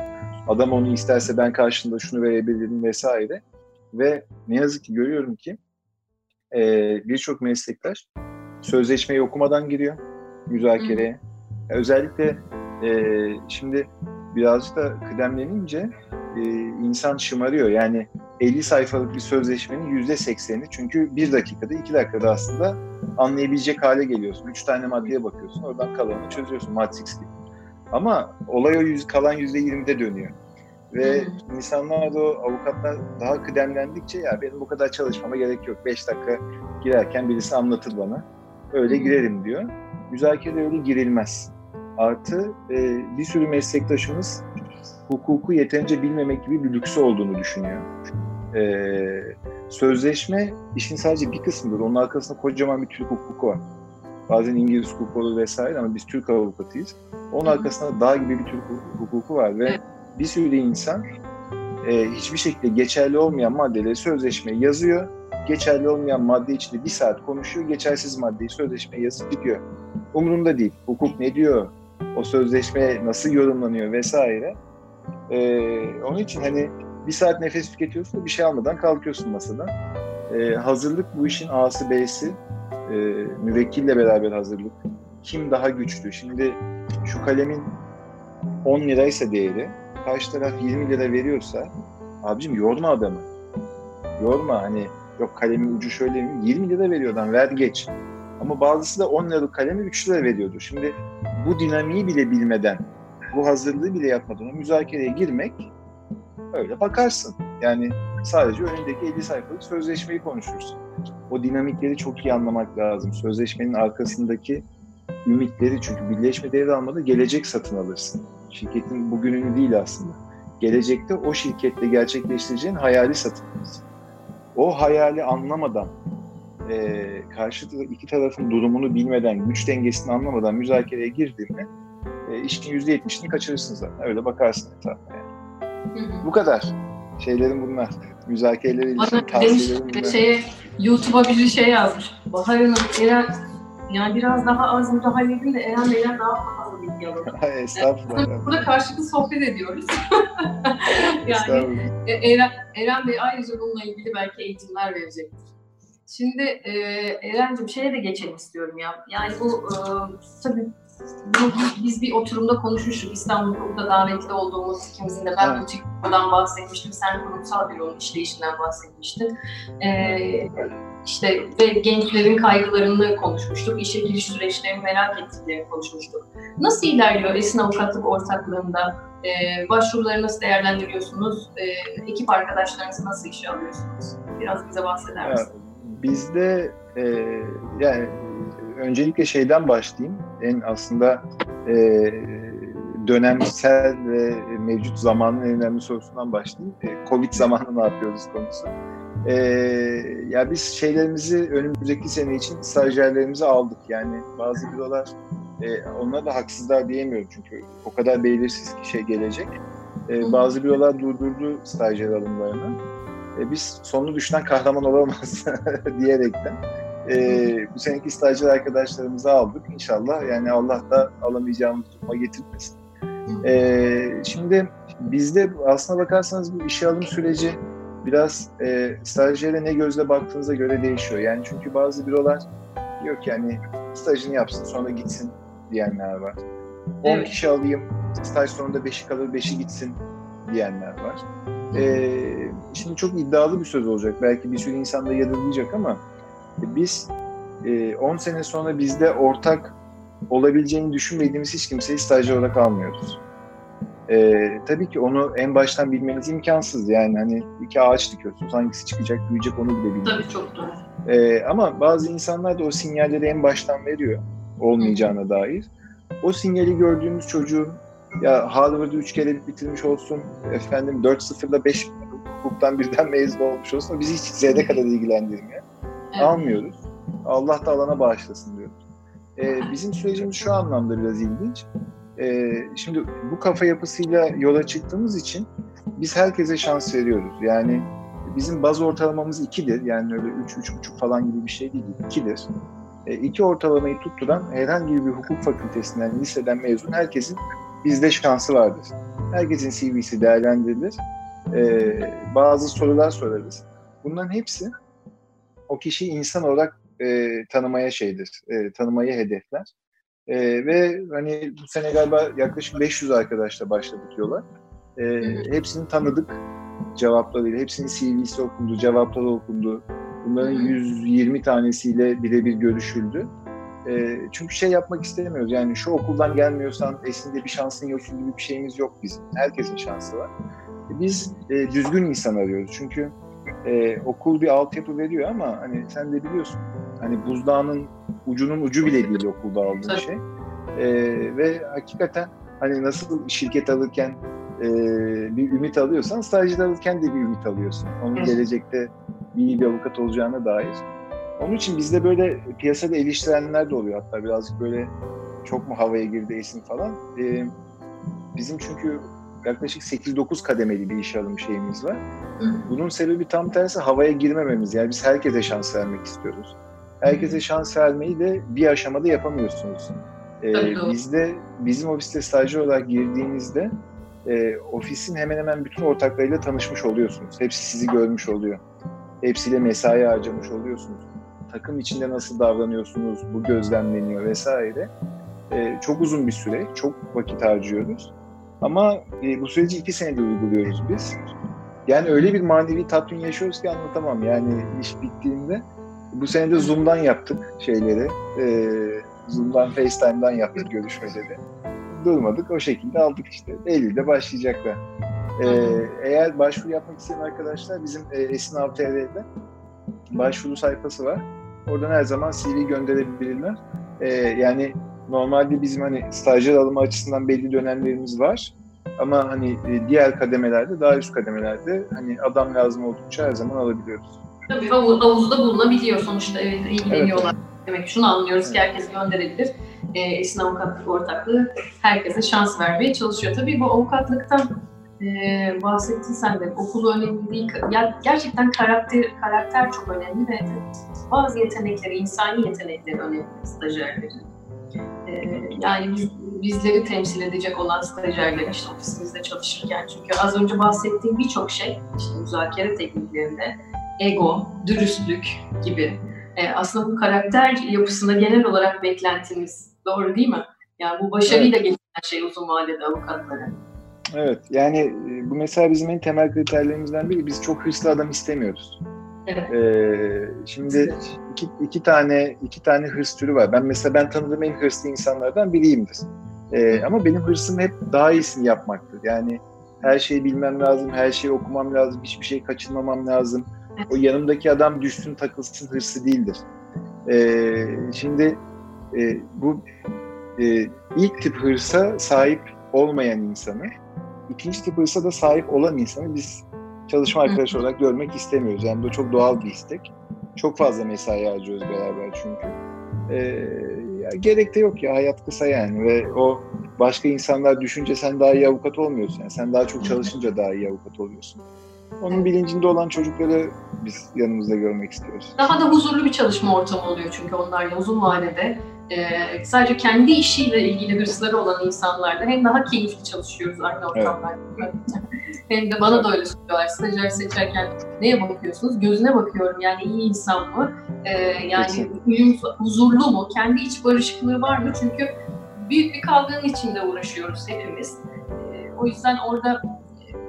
Adam onu isterse ben karşında şunu verebilirim vesaire. Ve ne yazık ki görüyorum ki e, birçok meslektaş sözleşmeyi okumadan giriyor müzakereye. Özellikle e, şimdi birazcık da kıdemlenince e, insan şımarıyor. Yani 50 sayfalık bir sözleşmenin yüzde 80'i çünkü bir dakikada, iki dakikada aslında anlayabilecek hale geliyorsun. Üç tane maddeye bakıyorsun, oradan kalanını çözüyorsun Matrix gibi. Ama olay o yüz, kalan yüzde 20'de dönüyor. Ve hmm. insanlar da o avukatlar daha kıdemlendikçe ya benim bu kadar çalışmama gerek yok. Beş dakika girerken birisi anlatır bana. Öyle girerim diyor. Müzakerede öyle girilmez. Artı e, bir sürü meslektaşımız hukuku yeterince bilmemek gibi bir lüksü olduğunu düşünüyor. Ee, sözleşme işin sadece bir kısmıdır. Onun arkasında kocaman bir Türk hukuku var. Bazen İngiliz hukuku olur vesaire ama biz Türk avukatıyız. Onun arkasında dağ gibi bir Türk hukuku var ve bir sürü insan e, hiçbir şekilde geçerli olmayan maddeleri sözleşmeye yazıyor. Geçerli olmayan madde içinde bir saat konuşuyor. Geçersiz maddeyi sözleşmeye yazıp gidiyor. Umurunda değil. Hukuk ne diyor? O sözleşme nasıl yorumlanıyor vesaire. Ee, onun için hani bir saat nefes tüketiyorsun bir şey almadan kalkıyorsun masadan. Ee, hazırlık bu işin A'sı B'si. Ee, müvekkille beraber hazırlık. Kim daha güçlü? Şimdi şu kalemin 10 liraysa değeri, karşı taraf 20 lira veriyorsa abicim yorma adamı. Yorma hani yok kalemin ucu şöyle mi? 20 lira veriyordan ver geç. Ama bazısı da 10 liralık kalemi 3 lira veriyordu. Şimdi bu dinamiği bile bilmeden bu hazırlığı bile yapmadan o müzakereye girmek öyle bakarsın. Yani sadece önündeki 50 sayfalık sözleşmeyi konuşursun. O dinamikleri çok iyi anlamak lazım. Sözleşmenin arkasındaki ümitleri çünkü birleşme devralmada gelecek satın alırsın. Şirketin bugününü değil aslında. gelecekte o şirkette gerçekleştireceğin hayali satın O hayali anlamadan, e, karşı iki tarafın durumunu bilmeden, güç dengesini anlamadan müzakereye girdiğinde e, işin %70'ini kaçırırsın zaten. Öyle bakarsın etrafına yani. Bu kadar. Şeylerin bunlar. Müzakereleri ilişkin tavsiyelerim bunlar. Şeye, YouTube'a bir şey yazmış. Bahar Hanım, Eren, yani biraz daha az müdahale edin de Eren Bey'den daha fazla bilgi alalım. Estağfurullah. Burada karşılıklı sohbet ediyoruz. yani e, Eren, Eren Bey ayrıca bununla ilgili belki eğitimler verecektir. Şimdi e, Eren'cim şeye de geçelim istiyorum ya. Yani bu e, tabii bunu biz bir oturumda konuşmuştuk. İstanbul'da davetli olduğumuz ikimizin de ben evet. Butik'ten bahsetmiştim. Sen kurumsal büronun işleyişinden bahsetmiştin. Ee, işte ve gençlerin kaygılarını konuşmuştuk. İşe giriş süreçlerini merak ettiklerini konuşmuştuk. Nasıl ilerliyor Esin Avukatlık ortaklığında? Ee, başvuruları nasıl değerlendiriyorsunuz? Ee, ekip arkadaşlarınızı nasıl işe alıyorsunuz? Biraz bize bahseder misin? Evet, bizde e, yani öncelikle şeyden başlayayım. En aslında e, dönemsel ve mevcut zamanın en önemli sorusundan başlayayım. E, Covid zamanı ne yapıyoruz konusu. E, ya biz şeylerimizi önümüzdeki sene için stajyerlerimizi aldık. Yani bazı bürolar e, onlara da haksızlar diyemiyorum çünkü o kadar belirsiz ki şey gelecek. E, bazı bürolar durdurdu stajyer alımlarını. E, biz sonunu düşünen kahraman olamaz diyerekten e, bu seneki stajyer arkadaşlarımızı aldık. İnşallah yani Allah da alamayacağımız duruma getirmesin. E, şimdi bizde aslına bakarsanız bu işe alım süreci biraz e, stajyere ne gözle baktığınıza göre değişiyor. Yani çünkü bazı bürolar diyor ki yani stajını yapsın sonra gitsin diyenler var. 10 evet. kişi alayım, staj sonunda 5'i kalır 5'i gitsin diyenler var. Ee, şimdi çok iddialı bir söz olacak. Belki bir sürü insan da yadırlayacak ama biz 10 e, sene sonra bizde ortak olabileceğini düşünmediğimiz hiç kimseyi stajyer olarak almıyoruz. Ee, tabii ki onu en baştan bilmeniz imkansız. Yani hani iki ağaç dikiyorsunuz. Hangisi çıkacak, büyüyecek onu bile bilmiyorsunuz. Tabii çok doğru. Ee, ama bazı insanlar da o sinyalleri en baştan veriyor olmayacağına dair. O sinyali gördüğümüz çocuğun ya Harvard'ı üç kere bitirmiş olsun, efendim 4-0'da 5 hukuktan birden mezun olmuş olsun. Bizi hiç zerre kadar ilgilendirmiyor almıyoruz. Allah da alana bağışlasın diyoruz. Ee, bizim sürecimiz şu anlamda biraz ilginç. Ee, şimdi bu kafa yapısıyla yola çıktığımız için biz herkese şans veriyoruz. Yani bizim baz ortalamamız 2'dir. Yani öyle 3-3,5 falan gibi bir şey değil. 2'dir. E, iki ortalamayı tutturan herhangi bir hukuk fakültesinden, liseden mezun herkesin bizde şansı vardır. Herkesin CV'si değerlendirilir. E, bazı sorular sorarız. Bunların hepsi o kişiyi insan olarak e, tanımaya şeydir, e, tanımayı hedefler. E, ve hani bu sene galiba yaklaşık 500 arkadaşla başladık yola. E, hepsini tanıdık cevaplarıyla, hepsinin CV'si okundu, cevapları okundu. Bunların 120 tanesiyle birebir görüşüldü. E, çünkü şey yapmak istemiyoruz. Yani şu okuldan gelmiyorsan esinde bir şansın yok gibi bir şeyimiz yok bizim. Herkesin şansı var. Biz e, düzgün insan arıyoruz. Çünkü e, okul bir altyapı veriyor ama hani sen de biliyorsun hani buzdağının ucunun ucu bile değil okulda aldığın şey. E, ve hakikaten hani nasıl şirket alırken e, bir ümit alıyorsan stajyer alırken de bir ümit alıyorsun. Onun gelecekte iyi bir avukat olacağına dair. Onun için bizde böyle piyasada eleştirenler de oluyor hatta birazcık böyle çok mu havaya girdi Esin falan. E, bizim çünkü yaklaşık 8-9 kademeli bir iş alım şeyimiz var. Bunun sebebi tam tersi havaya girmememiz. Yani biz herkese şans vermek istiyoruz. Herkese şans vermeyi de bir aşamada yapamıyorsunuz. Ee, bizde bizim ofiste stajyer olarak girdiğinizde e, ofisin hemen hemen bütün ortaklarıyla tanışmış oluyorsunuz. Hepsi sizi görmüş oluyor. Hepsiyle mesai harcamış oluyorsunuz. Takım içinde nasıl davranıyorsunuz, bu gözlemleniyor vesaire. E, çok uzun bir süre, çok vakit harcıyoruz. Ama e, bu süreci iki senede uyguluyoruz biz. Yani öyle bir manevi tatmin yaşıyoruz ki anlatamam. Yani iş bittiğinde bu sene de Zoom'dan yaptık şeyleri. E, Zoom'dan, FaceTime'dan yaptık görüşmeleri. Durmadık. O şekilde aldık işte. Eylül'de başlayacaklar. E, eğer başvuru yapmak isteyen arkadaşlar bizim e, Esin başvuru sayfası var. Oradan her zaman CV gönderebilirler. E, yani normalde bizim hani stajyer alımı açısından belli dönemlerimiz var. Ama hani e, diğer kademelerde, daha üst kademelerde hani adam lazım oldukça her zaman alabiliyoruz. Tabii havuzda bulunabiliyor sonuçta evet ilgileniyorlar. Evet. Demek ki şunu anlıyoruz ki herkes gönderebilir. E, Esin Avukatlık Ortaklığı herkese şans vermeye çalışıyor. Tabii bu avukatlıktan e, bahsettin sen de. Okulu önemli değil. Ya, gerçekten karakter, karakter çok önemli ve bazı yetenekleri, insani yetenekleri önemli stajyerlerin. Yani biz, bizleri temsil edecek olan stajyerler işte ofisimizde çalışırken çünkü az önce bahsettiğim birçok şey işte müzakere tekniklerinde ego, dürüstlük gibi e, aslında bu karakter yapısında genel olarak beklentimiz doğru değil mi? Yani bu başarıyla evet. gelen şey uzun vadede avukatlara. Evet yani bu mesela bizim en temel kriterlerimizden biri biz çok hırslı adam istemiyoruz. Evet. Ee, şimdi iki, iki tane iki tane hırs türü var. Ben mesela ben tanıdığım en hırslı insanlardan biriyimdir. Ee, ama benim hırsım hep daha iyisini yapmaktır. Yani her şeyi bilmem lazım, her şeyi okumam lazım, hiçbir şey kaçırmamam lazım. O yanımdaki adam düşsün takılsın hırsı değildir. Ee, şimdi e, bu e, ilk tip hırsa sahip olmayan insanı, ikinci tip hırsa da sahip olan insanı biz çalışma arkadaşı olarak görmek istemiyoruz. Yani bu çok doğal bir istek. Çok fazla mesai harcıyoruz beraber çünkü. Ee, ya gerek de yok ya hayat kısa yani ve o başka insanlar düşünce sen daha iyi avukat olmuyorsun. Yani sen daha çok çalışınca daha iyi avukat oluyorsun. Onun bilincinde olan çocukları biz yanımızda görmek istiyoruz. Daha da huzurlu bir çalışma ortamı oluyor çünkü onlarla uzun vadede e, sadece kendi işiyle ilgili hırsları olan insanlarla hem daha keyifli çalışıyoruz aynı ortamlarda. Evet. hem de bana da öyle söylüyorlar. Stajyer seçerken neye bakıyorsunuz? Gözüne bakıyorum. Yani iyi insan mı? E, yani uyum, huzurlu mu? Kendi iç barışıklığı var mı? Çünkü büyük bir kavganın içinde uğraşıyoruz hepimiz. E, o yüzden orada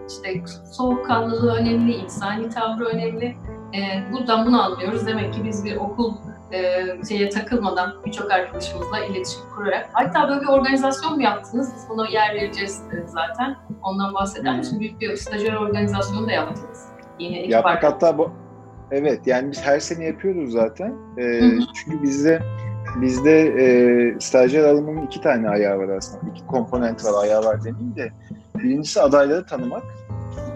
işte soğukkanlılığı önemli, insani tavrı önemli. E, buradan bunu anlıyoruz. Demek ki biz bir okul e, şeye takılmadan birçok arkadaşımızla iletişim kurarak hatta böyle bir organizasyon mu yaptınız? Biz buna yer vereceğiz zaten. Ondan bahseder misin? Büyük bir stajyer organizasyonu da yaptınız. Yine ekip Yaptık hatta bu Evet yani biz her sene yapıyoruz zaten. E, çünkü bizde bizde e, stajyer alımının iki tane ayağı var aslında. İki komponent var, ayağı var demeyeyim de. Birincisi adayları tanımak.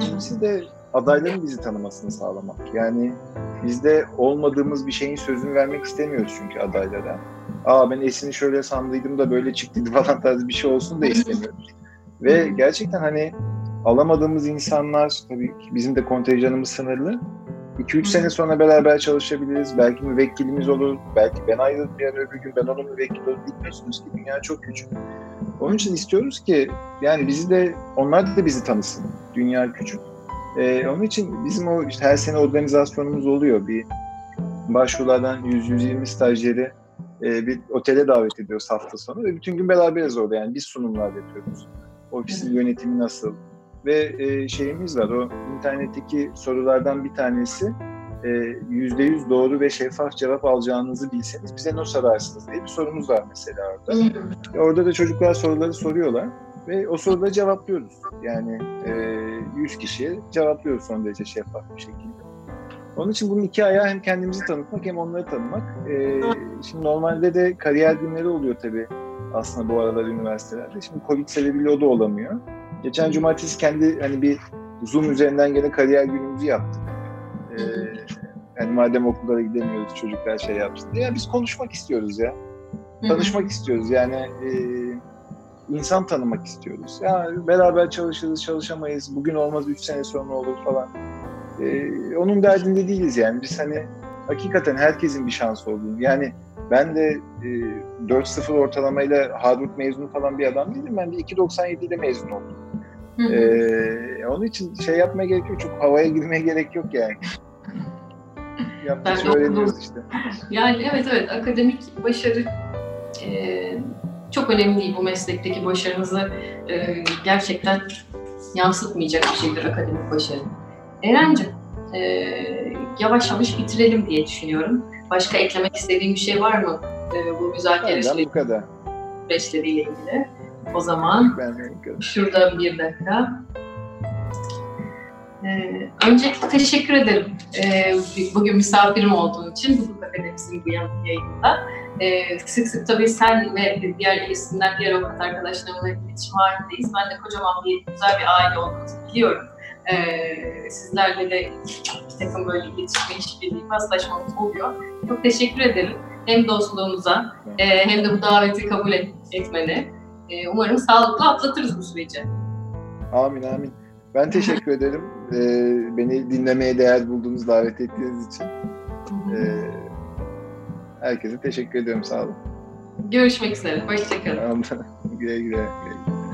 İkincisi de adayların bizi tanımasını sağlamak. Yani bizde olmadığımız bir şeyin sözünü vermek istemiyoruz çünkü adaylara. Aa ben Esin'i şöyle sandıydım da böyle çıktıydı falan tarzı bir şey olsun da istemiyoruz. Ve gerçekten hani alamadığımız insanlar tabii ki bizim de kontenjanımız sınırlı. 2-3 sene sonra beraber çalışabiliriz. Belki müvekkilimiz olur. Belki ben ayrılırım yani öbür gün ben onun müvekkil olur. Bilmiyorsunuz ki dünya çok küçük. Onun için istiyoruz ki yani bizi de onlar da bizi tanısın. Dünya küçük. Ee, onun için bizim o işte her sene organizasyonumuz oluyor. Bir başvurulardan 100-120 stajyeri e, bir otele davet ediyoruz hafta sonu ve bütün gün beraberiz orada yani biz sunumlar yapıyoruz. Ofisin yönetimi nasıl? Ve e, şeyimiz var o internetteki sorulardan bir tanesi e, yüzde yüz doğru ve şeffaf cevap alacağınızı bilseniz bize ne sorarsınız diye bir sorumuz var mesela orada. orada da çocuklar soruları soruyorlar ve o soruları cevaplıyoruz. Yani e, 100 kişiye cevaplıyoruz son derece şeffaf bir şekilde. Onun için bunun iki ayağı hem kendimizi tanıtmak hem onları tanımak. E, şimdi normalde de kariyer günleri oluyor tabii aslında bu aralar üniversitelerde. Şimdi Covid sebebiyle o da olamıyor. Geçen cumartesi kendi hani bir Zoom üzerinden gene kariyer günümüzü yaptık. Ee, yani madem okullara gidemiyoruz çocuklar şey yapsın. Ya biz konuşmak istiyoruz ya. Tanışmak istiyoruz yani e, insan tanımak istiyoruz. Ya beraber çalışırız, çalışamayız. Bugün olmaz, üç sene sonra olur falan. E, onun derdinde değiliz yani. Biz hani hakikaten herkesin bir şansı olduğunu. Yani ben de e, 4-0 ortalamayla Harvard mezunu falan bir adam değilim. Ben de 2.97 ile mezun oldum. Ee, onun için şey yapmaya gerek yok. Çok havaya girmeye gerek yok yani. Yaptıkça öğreniyoruz işte. Yani evet evet akademik başarı e, çok önemli değil bu meslekteki başarınızı e, gerçekten yansıtmayacak bir şeydir akademik başarı. Eren'cim e, yavaş yavaş bitirelim diye düşünüyorum. Başka eklemek istediğin bir şey var mı e, bu müzakere süreçleriyle ilgili? O zaman şurada bir dakika. Ee, öncelikle teşekkür ederim ee, bugün misafirim olduğun için Hukuk Akademisi'nin bu yayınında. E, sık sık tabii sen ve diğer isimler, diğer avukat arkadaşlarımla iletişim halindeyiz. Ben de kocaman bir güzel bir aile olduğunuzu biliyorum. E, sizlerle de bir takım böyle iletişim, işbirliği, paslaşmamız oluyor. Çok teşekkür ederim. Hem dostluğunuza e, hem de bu daveti kabul et, etmeni. E, umarım sağlıklı atlatırız bu süreci. Amin amin. Ben teşekkür ederim. Ee, beni dinlemeye değer bulduğunuz, davet ettiğiniz için. Ee, herkese teşekkür ediyorum. Sağ olun. Görüşmek üzere. Hoşçakalın. güle güle. güle.